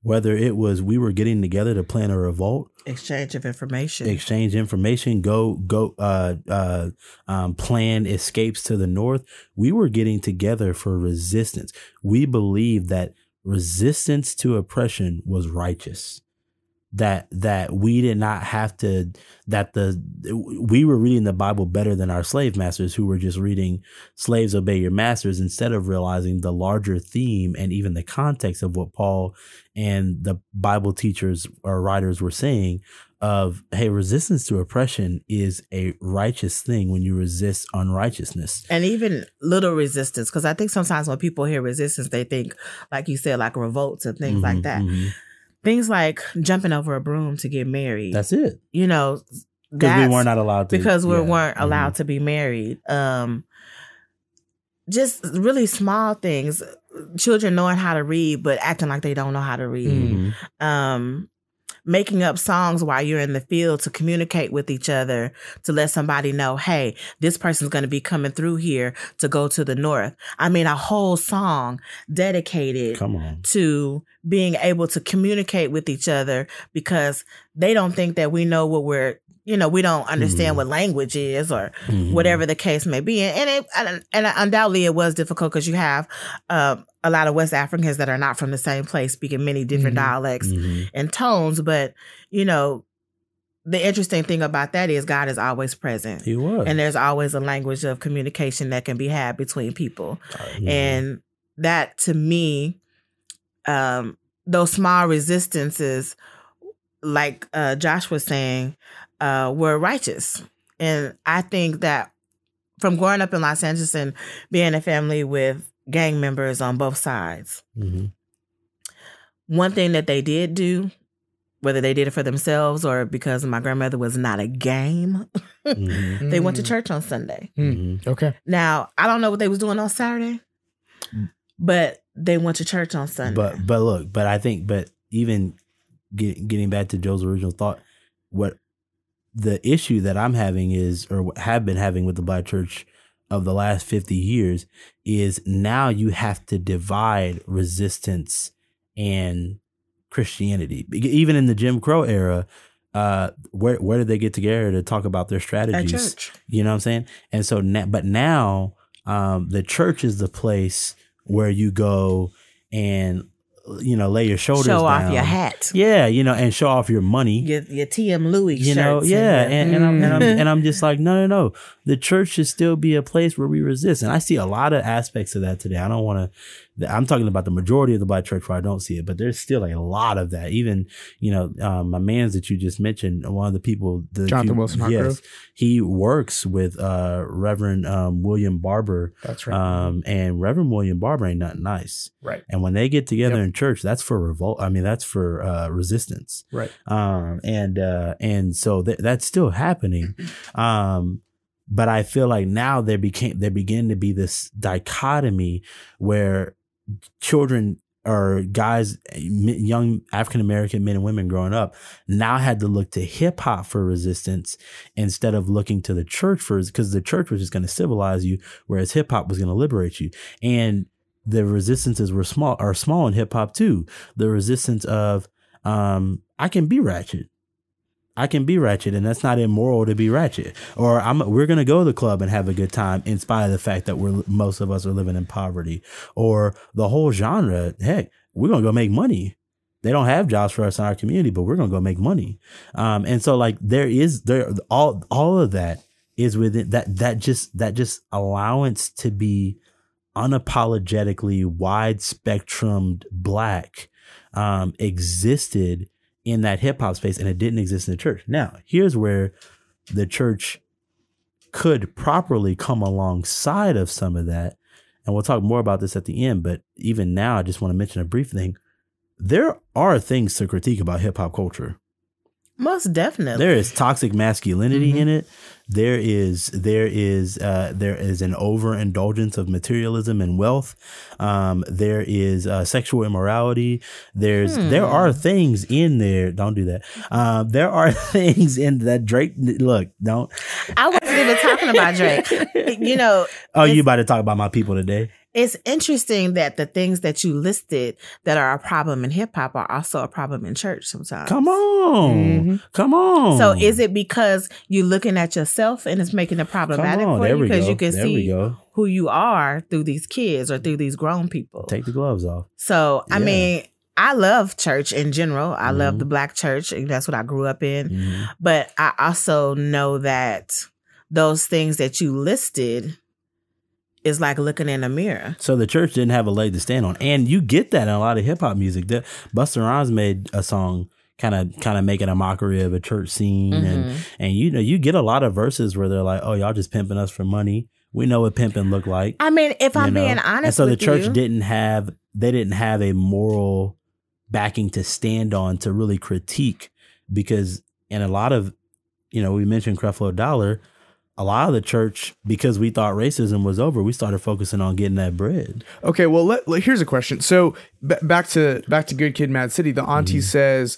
Whether it was we were getting together to plan a revolt, Exchange of information. exchange information, go go uh, uh, um, plan escapes to the north. We were getting together for resistance. We believed that resistance to oppression was righteous. That that we did not have to. That the we were reading the Bible better than our slave masters, who were just reading "slaves obey your masters" instead of realizing the larger theme and even the context of what Paul and the Bible teachers or writers were saying of hey resistance to oppression is a righteous thing when you resist unrighteousness and even little resistance, because I think sometimes when people hear resistance, they think, like you said, like revolts and things like Mhm, that. mhm. Things like jumping over a broom to get married. that's it you know, because we were not allowed to because we yeah, weren't mhm. allowed to be married. Um, just really small things. Children knowing how to read, but acting like they don't know how to read. Mhm. Um, making up songs while you're in the field to communicate with each other to let somebody know, hey, this person's going to be coming through here to go to the north. I mean, a whole song dedicated to being able to communicate with each other because they don't think that we know what we're you know we don't understand Mhm. what language is or Mhm. whatever the case may be and it and, and undoubtedly it was difficult because you have uh, a lot of west africans that are not from the same place speaking many different Mhm. dialects Mhm. and tones but you know the interesting thing about that is god is always present he was and there's always a language of communication that can be had between people Mhm. and that to me um those small resistances like uh josh was saying uh were righteous and i think that from growing up in los angeles and being a family with gang members on both sides Mhm. one thing that they did do whether they did it for themselves or because my grandmother was not a game Mhm. they went to Mm. church on sunday Mhm. Okay. now i don't know what they was doing on saturday but they went to church on sunday But but look, but I think but even get, getting back to Joe's original thought, what the issue that I'm having is or have been having with the black church of the last 50 years is now you have to divide resistance and Christianity. Even in the Jim Crow era, uh, where where did they get together to talk about their at strategies? church You know what I'm saying? And so, now, but now, um, the church is the place where you go and you know lay your shoulders show off your hat Yeah, you know, and show off your money. your your TM Louis you know, yeah, and, and, and, I'm, and I'm Mm. and I'm just like, no, no, no. The church should still be a place where we resist, and I see a lot of aspects of that today. I don't want to. I'm talking about the majority of the black church where I don't see it, but there's still a lot of that. Even you know, um, my man's that you just mentioned, one of the people, the Jonathan you- Wilson Hartgrove? he works with uh, Reverend um, William Barber, That's right. um, and Reverend William Barber ain't nothing nice. right. And when they get together Yep. in church, that's for revolt. I mean, that's for uh, resistance. Right. Um, and uh, and so th- that's still happening. Um, but I feel like now there became there began to be this dichotomy where children or guys, young African American men and women growing up, now had to look to hip hop for resistance instead of looking to the church for because the church was just going to civilize you, whereas hip hop was going to liberate you. And the resistances were small are small in hip hop too. The resistance of um, I can be ratchet. I can be ratchet, and that's not immoral to be ratchet. Or I'm we're gonna go to the club and have a good time, in spite of the fact that we're most of us are living in poverty. Or the whole genre, heck, we're gonna go make money. They don't have jobs for us in our community, but we're gonna go make money. Um, and so like there is there all all of that is within that that just that just allowance to be unapologetically wide spectrumed black um, existed in that hip hop space and it didn't exist in the church. Now, here's where the church could properly come alongside of some of that. And we'll talk more about this at the end, but even now I just want to mention a brief thing. There are things to critique about hip hop culture. Most definitely. There is toxic masculinity Mhm. in it. There is there is uh, there is an overindulgence of materialism and wealth. Um, there is uh, sexual immorality. There's Hmm. there are things in there. Don't do that. Um, there are things in that Drake. Look, don't. I wasn't even talking about Drake. You know, Oh, you about to talk about my people today? It's interesting that the things that you listed that are a problem in hip hop are also a problem in church sometimes. Come on, Mhm. come on. So is it because you're looking at yourself and it's making it problematic on, for there you because you can there see who you are through these kids or through these grown people. Take the gloves off. So I mean, I love church in general. I love Mhm. the black church. and That's what I grew up in. Mhm. But I also know that those things that you listed is like looking in a mirror. So the church didn't have a leg to stand on, and you get that in a lot of hip hop music. That Busta Rhymes made a song, kind of, kind of making a mockery of a church scene, and Mhm. and you know you get a lot of verses where they're like, "Oh, y'all just pimping us for money." We know what pimping look like. I mean, if I'm know? being honest, and so the church you, didn't have they didn't have a moral backing to stand on to really critique because in a lot of you know we mentioned Creflo Dollar. A lot of the church, because we thought racism was over, we started focusing on getting that bread. Okay, well, let, let- here's a question. So b- back to back to Good Kid, Mad City. The auntie Mhm. says,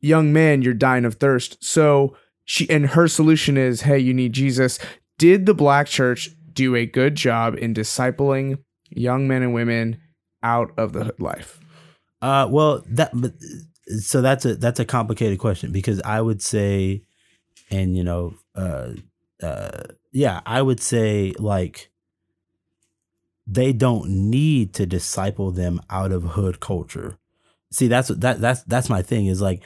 "Young man, you're dying of thirst." So she and her solution is, "Hey, you need Jesus." Did the black church do a good job in discipling young men and women out of the hood life? Uh, well, that but so that's a that's a complicated question because I would say, and you know, uh, uh, yeah, I would say like they don't need to disciple them out of hood culture. See, that's that that's that's my thing is like,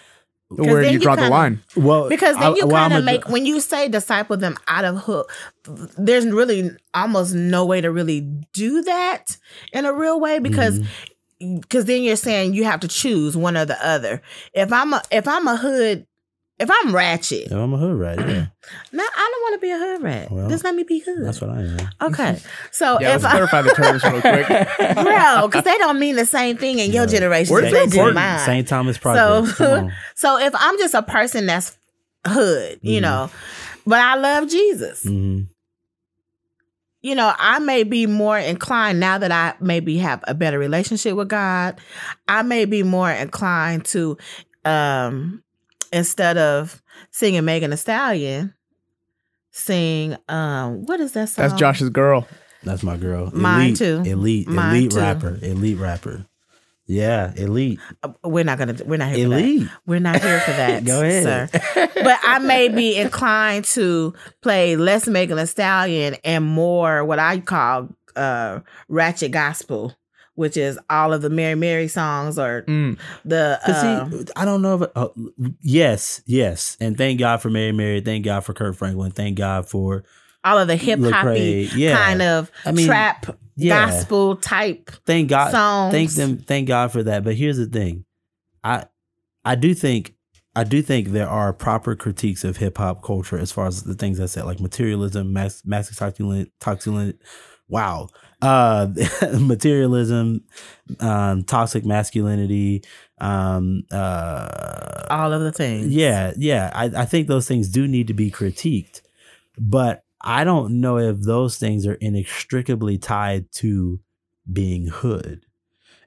Where do you you draw the kinda- line? well, because then I- you well, kind I'm of a- make when you say disciple them out of hood, There's really almost no way to really do that in a real way because Mhm. because then you're saying you have to choose one or the other. If I'm a if I'm a hood, if I'm ratchet, If I'm a hood rat. Yeah, no, I don't want to be a hood rat. Well, Just let me be hood. that's what I am. okay, so Yeah, if let's I, clarify the terms real quick. bro, because they don't mean the same thing in your Right. generation Words as are they do in important. mine. St. Thomas Project. So- So if I'm just a person that's hood, you Mhm. know, but I love Jesus, Mhm. you know, I may be more inclined now that I maybe have a better relationship with God. I may be more inclined to, um, instead of singing Megan Thee Stallion, sing um, what is that song? That's Josh's girl. That's my girl. Mine elite, too. Elite, Mine elite too. rapper, elite rapper. Yeah, elite, Uh, We're not gonna. We're not here for that. elite. We're not here for that. Go ahead. sir. but I may be inclined to play less Megan Thee Stallion and more what I call uh, ratchet gospel, which is all of the Mary Mary songs or Mm. the uh, see, I don't know if uh, yes, yes, and thank God for Mary Mary, thank God for Kirk Franklin, thank God for all of the hip hoppy Yeah, kind of I mean, trap yeah. gospel type thank God, songs. thank them, thank God for that. But here's the thing, I, I do think, I do think there are proper critiques of hip hop culture as far as the things I said, like materialism, mass, massive toxin, toxin, wow, uh, materialism, um, toxic masculinity, um, uh, All of the things. Yeah, yeah. I, I think those things do need to be critiqued, but I don't know if those things are inextricably tied to being hood.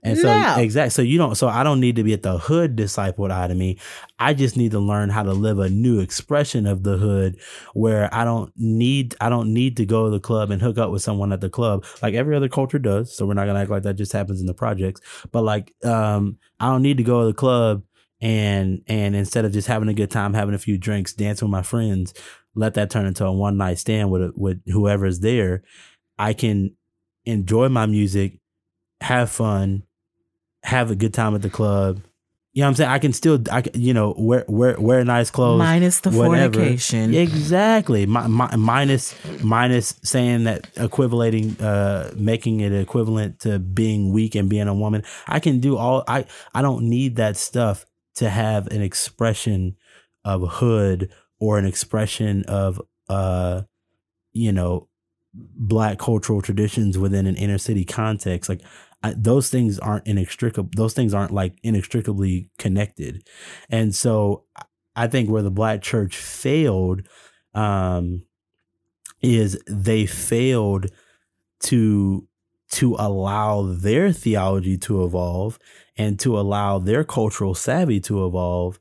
And so exactly so you don't so I don't need to be at the hood discipled out of me. I just need to learn how to live a new expression of the hood where I don't need I don't need to go to the club and hook up with someone at the club like every other culture does. So we're not gonna act like that just happens in the projects. But like um I don't need to go to the club and and instead of just having a good time, having a few drinks, dancing with my friends, let that turn into a one night stand with with whoever's there. I can enjoy my music, have fun, have a good time at the club. You know what I'm saying? I can still, I can, you know, wear wear wear nice clothes. Minus the whatever. fornication. Exactly. Mi- mi- minus minus saying that equivalating, uh, making it equivalent to being weak and being a woman. I can do all. I I don't need that stuff to have an expression of hood or an expression of uh you know black cultural traditions within an inner city context like I, those things aren't inextricable those things aren't like inextricably connected. And so i think where the black church failed um is they failed to to allow their theology to evolve and to allow their cultural savvy to evolve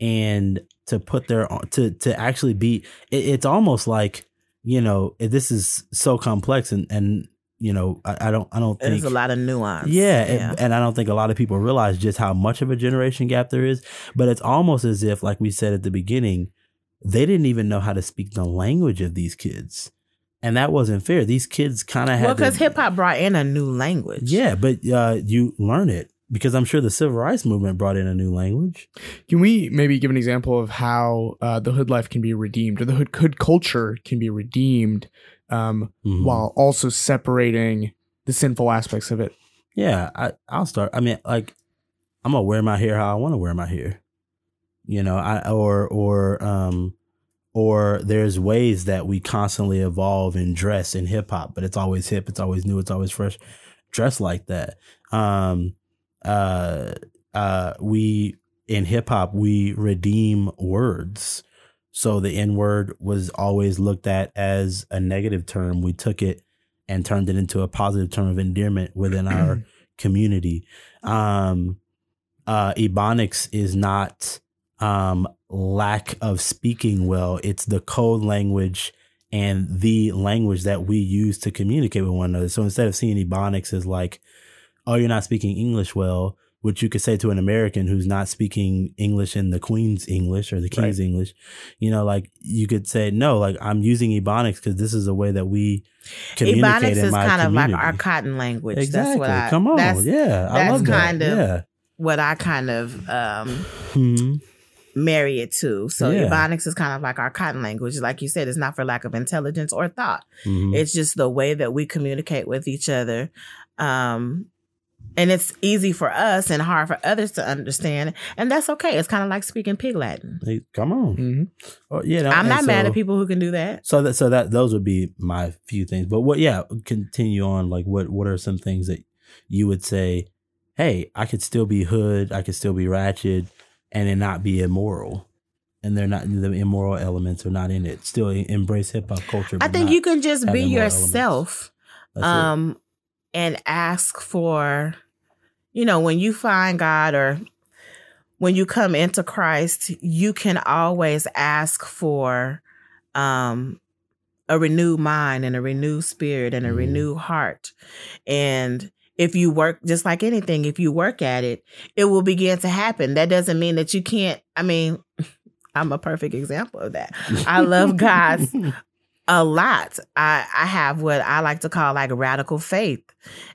and to put their to to actually be it, it's almost like you know this is so complex and and you know I, I don't I don't think There's a lot of nuance. yeah, And, and I don't think a lot of people realize just how much of a generation gap there is. But it's almost as if, like we said at the beginning, they didn't even know how to speak the language of these kids, and that wasn't fair. These kids kind of had well, because hip hop brought in a new language. yeah, but uh, you learn it because I'm sure the civil rights movement brought in a new language. Can we maybe give an example of how uh, the hood life can be redeemed, or the hood, hood culture can be redeemed, um, Mhm. while also separating the sinful aspects of it? Yeah, I, I'll start. I mean, like, I'm gonna wear my hair how I want to wear my hair. You know, I or or um or there's ways that we constantly evolve and dress in hip hop, but it's always hip, it's always new, it's always fresh. Dress like that. Um uh uh we in hip hop we redeem words. So the N word was always looked at as a negative term. We took it and turned it into a positive term of endearment within our community. Um, uh, Ebonics is not um, lack of speaking well. It's the code language and the language that we use to communicate with one another. So instead of seeing Ebonics as like, oh, you're not speaking English well, which you could say to an American who's not speaking English in the Queen's English or the King's English, you know, like you could say, no, like I'm using Ebonics because this is a way that we communicate Ebonics in is my kind of like our cotton language. Exactly. That's what I Come on. That's yeah. I that's love that. kind of- yeah. what I kind of um Mhm. marry it to. So Yeah. Ebonics is kind of like our cotton language. Like you said, it's not for lack of intelligence or thought. Mhm. It's just the way that we communicate with each other. Um and it's easy for us and hard for others to understand. And that's okay. It's kind of like speaking pig Latin. Hey, come on. Mm-hmm. Oh, yeah, no, I'm and not mad at people who can do that. So that so that those would be my few things. But what yeah, continue on. Like what what are some things that you would say, hey, I could still be hood, I could still be ratchet, and it not be immoral. And they're not the immoral elements are not in it. Still embrace hip hop culture. I think you can just be immoral elements. yourself. that's it. And ask for you know when you find god or when you come into christ you can always ask for um a renewed mind and a renewed spirit and a Mhm. renewed heart. And if you work just like anything if you work at it it will begin to happen. That doesn't mean that you can't i mean i'm a perfect example of that. I love god's a lot. I I have what I like to call like radical faith.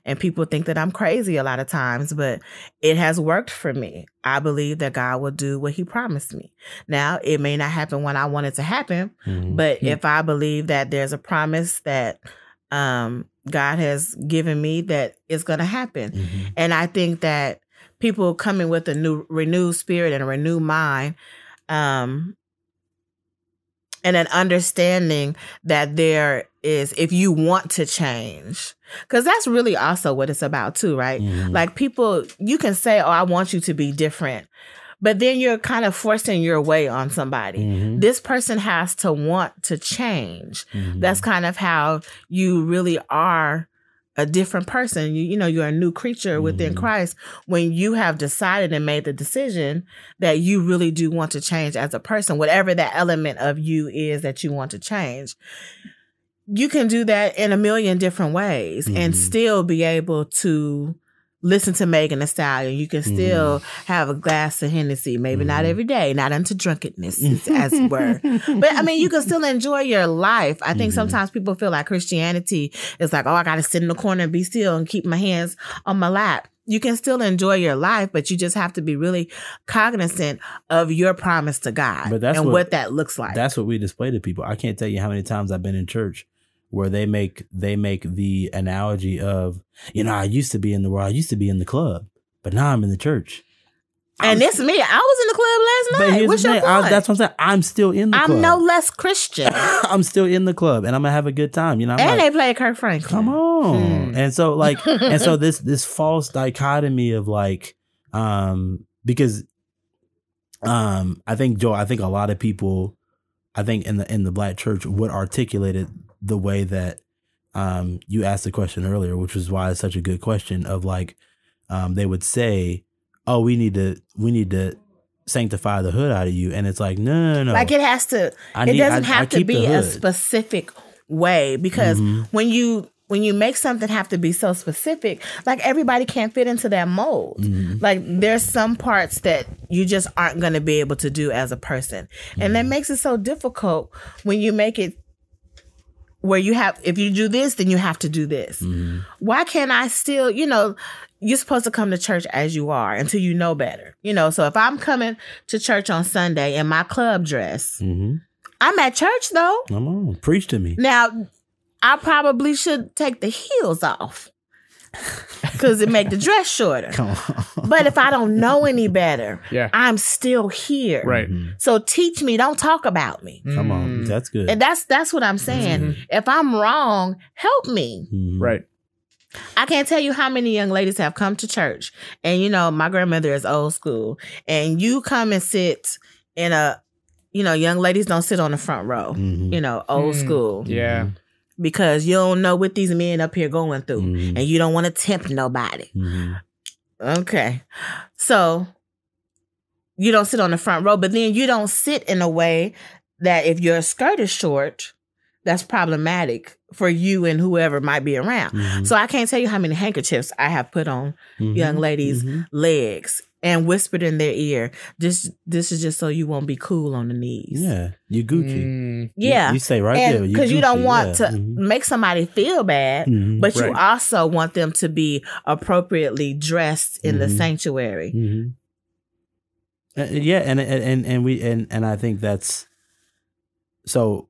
And people think that I'm crazy a lot of times, but it has worked for me. I believe that God will do what he promised me. Now, it may not happen when I want it to happen, Mhm. but if I believe that there's a promise that um God has given me that it's going to happen. Mhm. And I think that people coming with a new renewed spirit and a renewed mind, um, and an understanding that there is, if you want to change, because that's really also what it's about too, right? Mhm. Like people, you can say, "Oh, I want you to be different," but then you're kind of forcing your way on somebody. Mhm. This person has to want to change Mhm. that's kind of how you really are a different person you, you know you're a new creature within Mhm. christ when you have decided and made the decision that you really do want to change as a person whatever that element of you is that you want to change you can do that in a million different ways and Mhm. still be able to listen to Megan Thee Stallion. You can still have a glass of Hennessy, maybe not Mhm. every day, not unto drunkenness, as it were. But I mean, you can still enjoy your life. I think Mhm. sometimes people feel like Christianity is like, oh, I got to sit in the corner and be still and keep my hands on my lap. You can still enjoy your life, but you just have to be really cognizant of your promise to God But that's and what- what, that looks like. That's what we display to people. I can't tell you how many times I've been in church where they make they make the analogy of, you know, I used to be in the world, I used to be in the club, but now I'm in the church. And it's me. I was in the club last night. What's your thing. I- point? that's what I'm saying. I'm still in the. I'm no less Christian. I'm still in the club, and I'm gonna have a good time. You know, I'm and like, they play Kirk Franklin. come on. Hmm. And so, like, and so this this false dichotomy of like, um, because, um, I think Joe, I think a lot of people, I think in the in the black church would articulate it the way that, um, you asked the question earlier, which was why it's such a good question of like, um, they would say, oh, we need to we need to sanctify the hood out of you, and it's like, no, no, no, Like it has to. I it need- doesn't I- I have to be a specific way because Mhm. when you when you make something have to be so specific, like everybody can't fit into that mold. Mhm. Like there's some parts that you just aren't going to be able to do as a person. And that makes it so difficult when you make it where you have if you do this then you have to do this. Mhm. Why can't I still, you know, you're supposed to come to church as you are until you know better. You know, so if I'm coming to church on Sunday in my club dress, Mhm. I'm at church though. Come on, preach to me. Now, I probably should take the heels off because it make the dress shorter. Come on. But if I don't know any better, Yeah. I'm still here. Right. Mhm. So teach me, don't talk about me. Come on, Mm, that's good. And that's that's what I'm saying. If I'm wrong, help me. Mhm. Right. I can't tell you how many young ladies have come to church. And you know, my grandmother is old school. And you come and sit in a you know, young ladies don't sit on the front row. Mhm. You know, old Mm. school. Yeah. Because you don't know what these men up here going through. Mhm. And you don't want to tempt nobody. Mhm. Okay. So you don't sit on the front row, but then you don't sit in a way that if your skirt is short, that's problematic for you and whoever might be around. Mhm. So I can't tell you how many handkerchiefs I have put on Mhm. young ladies' Mhm. legs and whispered in their ear, "This, this is just so you won't be cool on the knees." Yeah, you Gucci. Mm, Yeah, you, say right there because you, don't want yeah. to Mhm. make somebody feel bad, Mhm. but you also want them to be appropriately dressed in the Mhm. sanctuary. Uh, yeah, and and and and we and and I think that's so.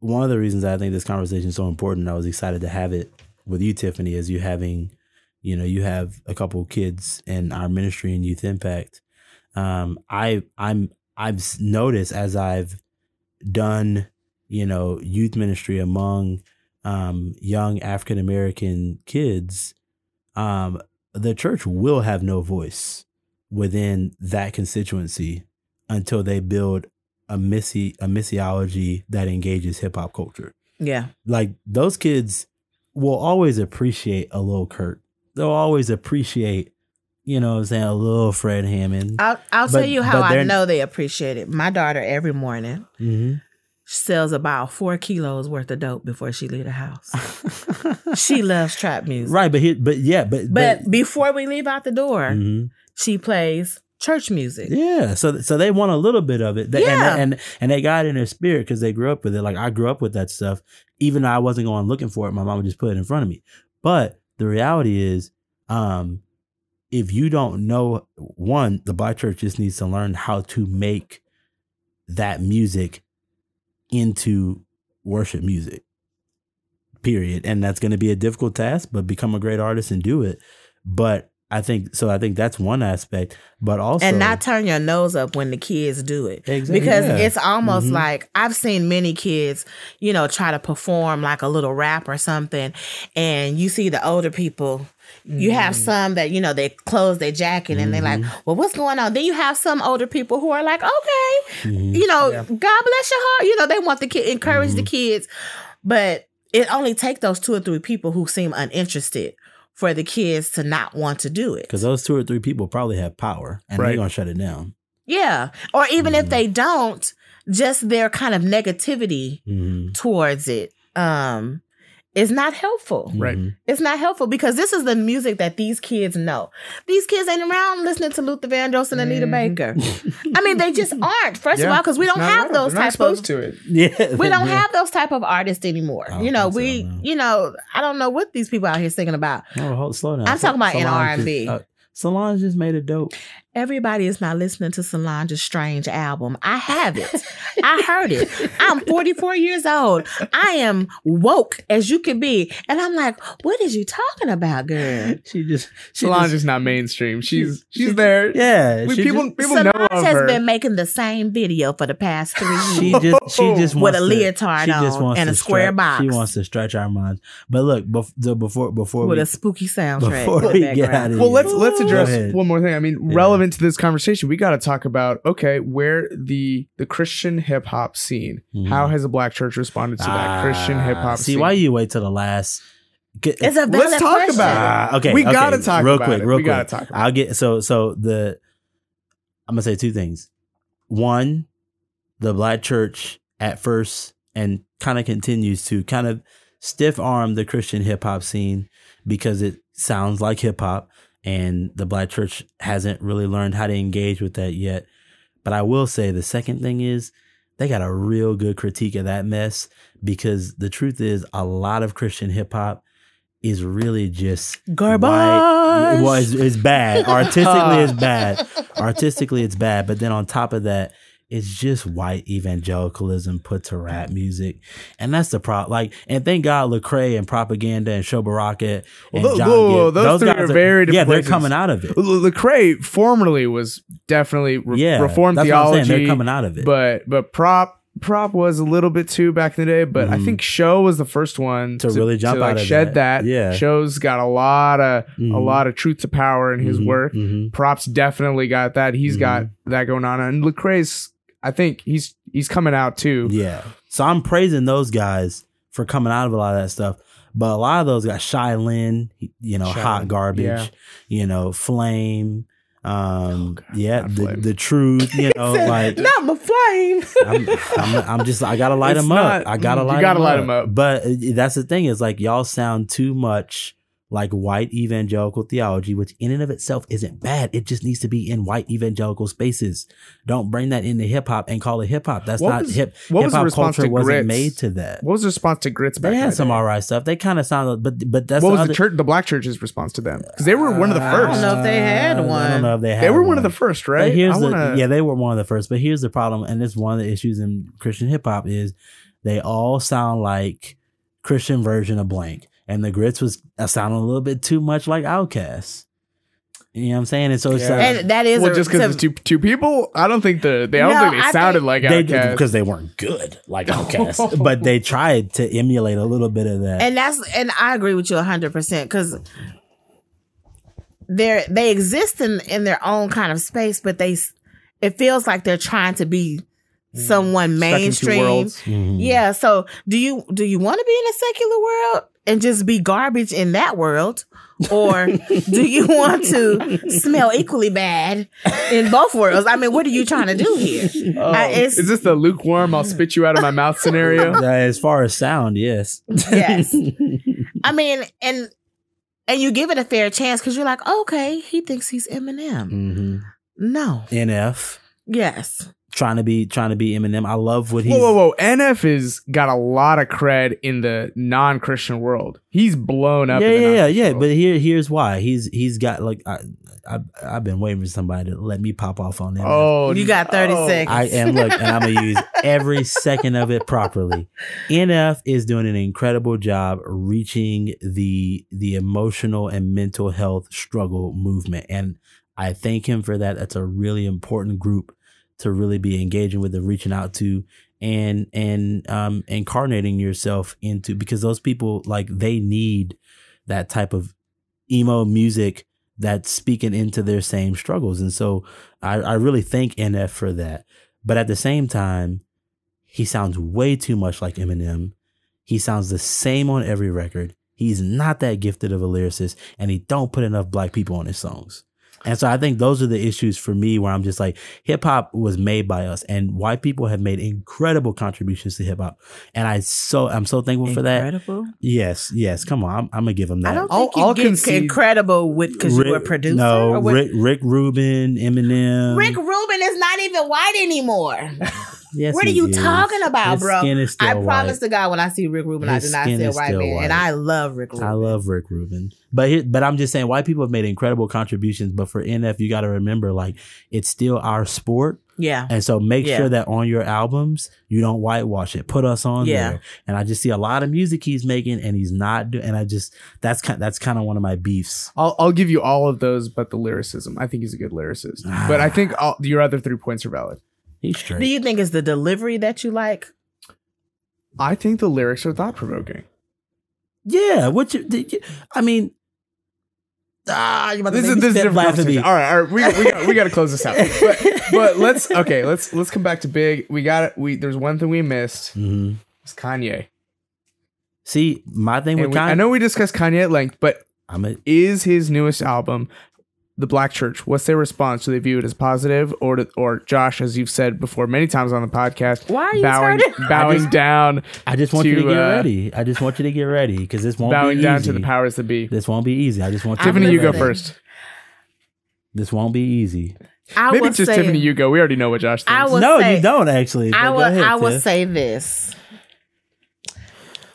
One of the reasons I think this conversation is so important, I was excited to have it with you, Tiffany, is you having, you know, you have a couple of kids in our ministry and youth impact. Um, I I'm I've noticed as I've done, you know, youth ministry among um, young African American kids, um, the church will have no voice within that constituency until they build a missy a missiology that engages hip hop culture. Yeah. Like those kids will always appreciate a little Kirk. They'll always appreciate, you know what I'm saying, a little Fred Hammond. I'll, I'll But- tell you how I know they appreciate it. My daughter every morning hmm sells about four kilos worth of dope before she leave the house. she loves trap music. right, but he, but yeah, but But before we leave out the door, Mhm. she plays church music. Yeah, so so they want a little bit of it, They- Yeah. and, and and they got it in their spirit because they grew up with it. Like I grew up with that stuff, even though I wasn't going looking for it. My mom would just put it in front of me. But the reality is, um, if you don't know, one, the black church just needs to learn how to make that music into worship music. Period, and that's going to be a difficult task, but become a great artist and do it. But I think so. I think that's one aspect, but also and not turn your nose up when the kids do it. Exactly, Because yeah. it's almost Mhm. like I've seen many kids, you know, try to perform like a little rap or something. And you see the older people, you have Mm-hmm. some that, you know, they close their jacket and they're like, well, what's going on? Then you have some older people who are like, okay, Mhm. you know, God bless your heart. You know, they want the kid, encourage the Mm-hmm. kids. But it only take those two or three people who seem uninterested for the kids to not want to do it. because those two or three people probably have power, and Right. they're gonna shut it down. Yeah. Or even Mhm. if they don't, just their kind of negativity Mhm. towards it um is not helpful. Right. Mhm. It's not helpful because this is the music that these kids know. These kids ain't around listening to Luther Vandross and Anita Mhm. Baker. I mean, they just aren't. First of all, because we don't have right. those They're not type supposed of to it. Yeah, we don't yeah. have those type of artists anymore. You know, think so, we no. you know, I don't know what these people out here singing about. Oh, hold, slow down. I'm talking about in Solange R&B. uh, Solange just made a dope. Everybody is not listening to Solange's strange album. I have it. I heard it. I'm 44 years old. I am woke as you can be. And I'm like, what is you talking about, girl? She just she Solange just- is not mainstream. She's she's there. yeah. We, she people just, people know Solange of has her. been making the same video for the past three years. she just she oh. just With wants a to- leotard she just on wants and a square stretch- box. She wants to stretch our minds. But look, bef- so before before with we a spooky soundtrack. before we get out of well, let's let's address one more thing. I mean, Yeah. relevant to this conversation, we got to talk about okay, where the the Christian hip hop scene. Mhm. How has the Black Church responded to that Christian Ah, hip hop? See, scene? why you wait till the last? Get- It's a valid Let's talk question. about it. Ah, okay, We okay, gotta talk real about quick, it. real We quick. gotta talk about I'll get so so the. I'm gonna say two things. One, the black church at first and kind of continues to kind of stiff arm the Christian hip hop scene because it sounds like hip hop, and the black church hasn't really learned how to engage with that yet. But I will say the second thing is they got a real good critique of that mess because the truth is a lot of Christian hip hop is really just Garbage. white- Well, it's, it's bad. Artistically, it's bad. Artistically, it's bad. But then on top of that, it's just white evangelicalism put to rap music, and that's the problem. Like, and thank God, Lecrae and Propaganda and Sho Baraka and Whoa, John whoa, whoa, Gibb, those three are very yeah, they're coming out of it. Lecrae formerly was definitely re- yeah, reformed that's what I'm saying. theology, They're coming out of it. but but prop prop was a little bit too back in the day. But I Mhm. think Sho was the first one To really jump like out of shed that. that. Yeah. Sho's got a lot of a Mhm. lot of truth to power in his Mhm, work. mhm. Props definitely got that. He's got that going on, and Lecrae's. I think he's he's coming out too. Yeah. So I'm praising those guys for coming out of a lot of that stuff. But a lot of those got Shai Linne, you know, Hot Garbage, yeah. you know, Flame, um, God, yeah, the, Flame. the truth, you know, like Not my flame. I'm, I'm, I'm just, I gotta light It's them not- up. I gotta light, you gotta them light up. 'em up. But uh, that's the thing is like y'all sound too much like white evangelical theology, which in and of itself isn't bad. It just needs to be in white evangelical spaces. Don't bring that into hip hop and call it hip hop. That's What not was- hip. what was Hip the hop response culture to wasn't Grits? made to that. What was the response to Grits? Back They in had the some alright stuff. They kind of sounded, but but that's What the was other, the church? The Black Church's response to them because they were one of the uh, I first. don't know if they had I one. don't know if they had. One. They were one of the first, But right? here's I wanna- yeah, they were one of the first. But here's the problem, and it's one of the issues in Christian hip hop is they all sound like Christian version of blank, and the grits was uh, sounding a little bit too much like Outkast. You know what I'm saying? And so it's Yeah. like, And that is well, a- just because to- it's two two people, I don't think the they I don't No, think they I sounded think- like they Outkast. because they weren't good like Outkast, but they tried to emulate a little bit of that. and that's and I agree with you hundred percent because they're they exist in in their own kind of space, but they s- it feels like they're trying to be someone Stuck in two mainstream. worlds. Mhm. Yeah. So do you do you want to be in a secular world and just be garbage in that world? Or do you want to smell equally bad in both worlds? I mean, what are you trying to do here? Oh, I- it's- is this the lukewarm? I'll spit you out of my mouth scenario. As far as sound, yes, Yes. I mean, and and you give it a fair chance because you're like, okay, he thinks he's Eminem. hmm No. NF Yes. Trying to be trying to be Eminem. I love what he. Whoa, whoa, whoa! NF is got a lot of cred in the non-Christian world. He's blown up. yeah, in the yeah, yeah, yeah. But here, here's why. He's he's got like I, I I've been waiting for somebody to let me pop off on him. oh, You got 30 oh. seconds. I am look, and I'm gonna use every second of it properly. NF is doing an incredible job reaching the the emotional and mental health struggle movement, and I thank him for that. That's a really important group to really be engaging with and reaching out to and and um incarnating yourself into because those people like they need that type of emo music that's speaking into their same struggles. And so I, I really thank NF for that. But at the same time he sounds way too much like Eminem. He sounds the same on every record. He's not that gifted of a lyricist and he don't put enough black people on his songs and so I think those are the issues for me where I'm just like, hip hop was made by us and white people have made incredible contributions to hip hop. And I so, I'm so thankful for that. Incredible. Yes, yes. Come on. I'm, I'm gonna give them that. I don't I'll- think you I'll get concede- incredible with because you were a producer. No, or Rick, Rick Rubin, Eminem. Rick Rubin is not even white anymore. Yes, what are you is. talking about, His bro? skin is still I white. promise to God, when I see Rick Rubin, I His do not skin see a is white man, white. and I love Rick Rubin. I love Rick Rubin, but he, but I'm just saying, white people have made incredible contributions. But for NF, you got to remember, like it's still our sport, Yeah, and so make Yeah. sure that on your albums you don't whitewash it. Put us on Yeah. there. And I just see a lot of music he's making, and he's not doing. And I just that's kind that's kind of one of my beefs. I'll, I'll give you all of those, but the lyricism. I think he's a good lyricist. but I ah. think all, your other three points are valid. He's do you think it's the delivery that you like? I think the lyrics are thought provoking. yeah. What you? did you- I mean. Ah, you about to This make is me this is a spit different blasphemy. conversation. All right, all right. We we got, we got to close this out. But but let's okay. Let's let's come back to big. We got it. We there's one thing we missed. Mhm. It's Kanye. See, my thing And with we, Kanye, I know we discussed Kanye at length, but I'm a, is his newest album, The Black Church? What's their response? Do they view it as positive, or to, or Josh, as you've said before many times on the podcast, Why are you bowing starting? bowing I just- down I just want you to, to get uh, ready. I just want you to get ready because this won't be. bowing be down easy. to the powers that be? This won't be easy. I just want you. I'm to Tiffany, get you go first. This won't be easy. I Maybe it's just say, Tiffany, you go. We already know what Josh thinks. I will no, say- you don't actually. I will. go ahead, I will Tiff. say this.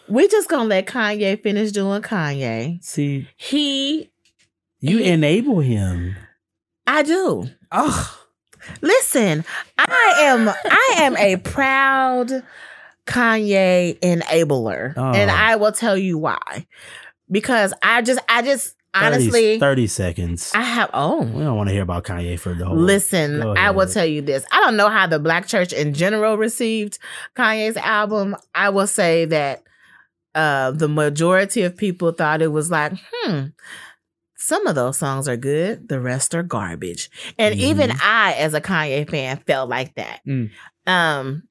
We just gonna let Kanye finish doing Kanye. See, He, you He- enable him. I do. Oh, Listen, I am I am a proud Kanye enabler. Oh. And I will tell you why. Because I just I just 30, honestly 30 seconds. I have oh we don't want to hear about Kanye for the whole. Listen, I will tell you this. I don't know how the black church in general received Kanye's album. I will say that uh the majority of people thought it was like, hmm, some of those songs are good, the rest are garbage. And even I, as a Kanye fan, felt like that. Mm. Um,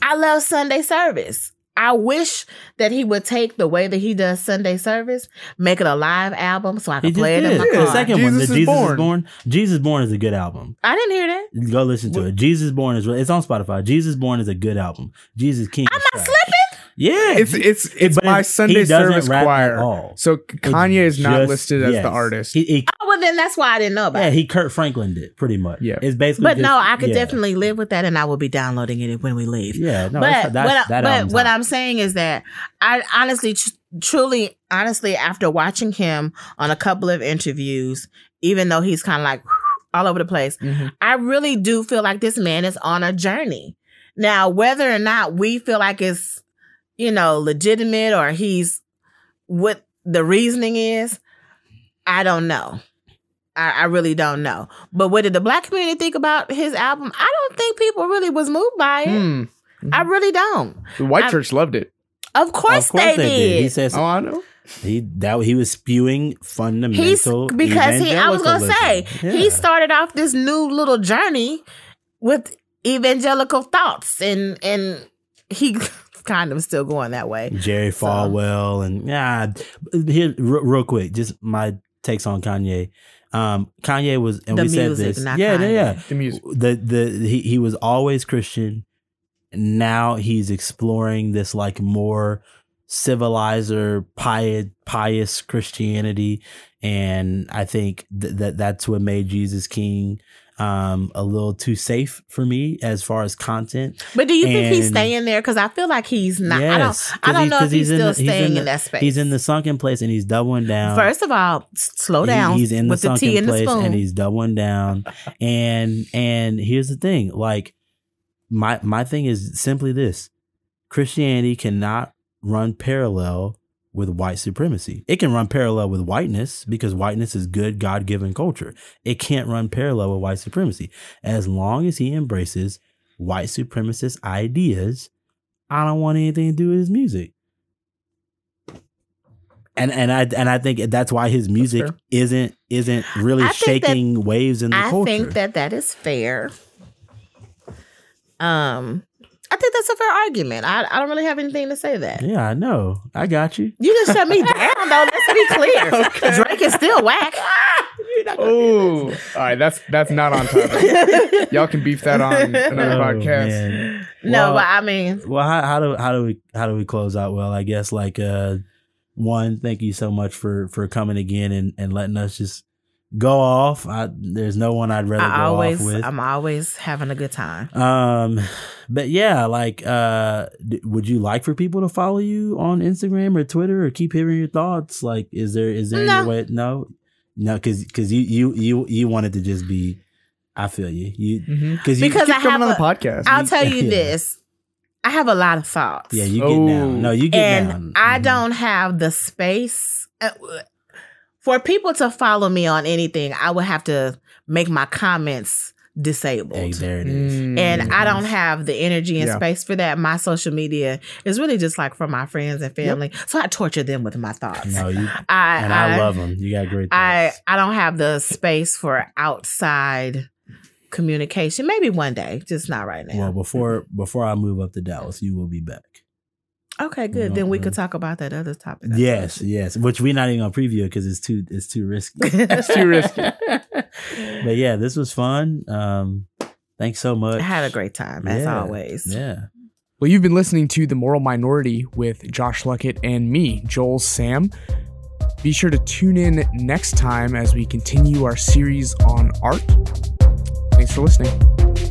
I love Sunday service. I wish that he would take the way that he does Sunday service, make it a live album so I He can play it in my Yeah, car. The second one, the Jesus is Jesus Born. is born. Jesus Born is a good album. I didn't hear that. Go listen to it. Jesus Born is it's on Spotify. Jesus Born is a good album. Jesus King. I'm not trash. Slipping. Yeah, It's it's it's but my Sunday service choir. So Kanye is not Just- listed as yes. the artist. He, he- Oh, well, then that's why I didn't know about yeah, it. he Kirk Franklin did pretty much. Yeah. it's basically. But just- no, I could yeah. definitely live with that, and I will be downloading it when we leave. Yeah, no, but that's, that's, what, I- that but album's what hot. I'm saying is that I honestly, tr- truly, honestly, after watching him on a couple of interviews, even though he's kind of like all over the place, Mhm. I really do feel like this man is on a journey. Now, whether or not we feel like it's, you know, legitimate or he's what the reasoning is, I don't know. I, I really don't know. But what did the black community think about his album? I don't think people really was moved by it. Hmm. I really don't. The white I- church loved it. Of course, Of course they, they did. He says Oh, I know. he that he was spewing fundamental. He's because he. I was gonna say evangelicalism. he started off this new little journey with evangelical thoughts, and and he kind of still going that way. Jerry So- Falwell and yeah. Here, real, real quick, just my takes on Kanye. Um, Kanye was, and The we said this, not yeah, yeah, yeah. The music. The the he he was always Christian. Now he's exploring this like more civilizer, pious, pious Christianity, and I think th- that that's what made Jesus King um a little too safe for me as far as content. But do you think he's staying there? Because I feel like he's not. Yes, I don't. I don't he- know if he's, he's still the- staying in in, the- that space. He's in the sunken place and he's doubling down. First of all, slow He- down. he's in with the the sunken and the place spoon. and he's doubling down. and and here's the thing, like my my thing is simply this: Christianity cannot run parallel with white supremacy. It can run parallel with whiteness because whiteness is good God given culture. It can't run parallel with white supremacy as long as he embraces white supremacist ideas. I don't want anything to do with his music. And and I and I think that's why his music isn't isn't really I think that- shaking waves in the I culture. I think that that is fair. Um, I think that's a fair argument. I, I don't really have anything to say that. yeah, I know. I got you. You just shut me down, though. Let's be clear. Drake is still whack. Oh, all right. That's that's not on topic. Y'all can beef that on another Oh, podcast. man. No, Well- but I mean, Well, how, how do how do we how do we close out? Well, I guess like uh, one, thank you so much for for coming again and and letting us just go off. I, there's no one I'd rather I go always, off with. I'm always having a good time. Um, but yeah, like, uh, d- would you like for people to follow you on Instagram or Twitter or keep hearing your thoughts? Like, is there is there No. any way? No, no, because because you you you you wanted to just be. I feel you. You Mm-hmm. because you Because Keep I coming on have the podcast. I'll tell you Yeah. this. I have a lot of thoughts. yeah you get Oh. down. No, you get and down. I Mhm. don't have the space uh, for people to follow me on anything. I would have to make my comments disabled. Hey, there it is. Mm. and I don't have the energy and Yeah. space for that. My social media is really just like for my friends and family. So I torture them with my thoughts. No, you I, and I, love them. You got great. I. I don't have the space for outside communication. Maybe one day, just not right now. Well, before before I move up to Dallas, you will be back. Okay, good. Then we could talk about that other topic. I Yes, yes. Which we're not even gonna preview because it's too it's too risky. suppose. It's too risky. but yeah, this was fun. Um, thanks so much. I had a great time as Yeah, always. Yeah. Well, you've been listening to The Moral Minority with Josh Luckett and me, Joel Sam. Be sure to tune in next time as we continue our series on art. Thanks for listening.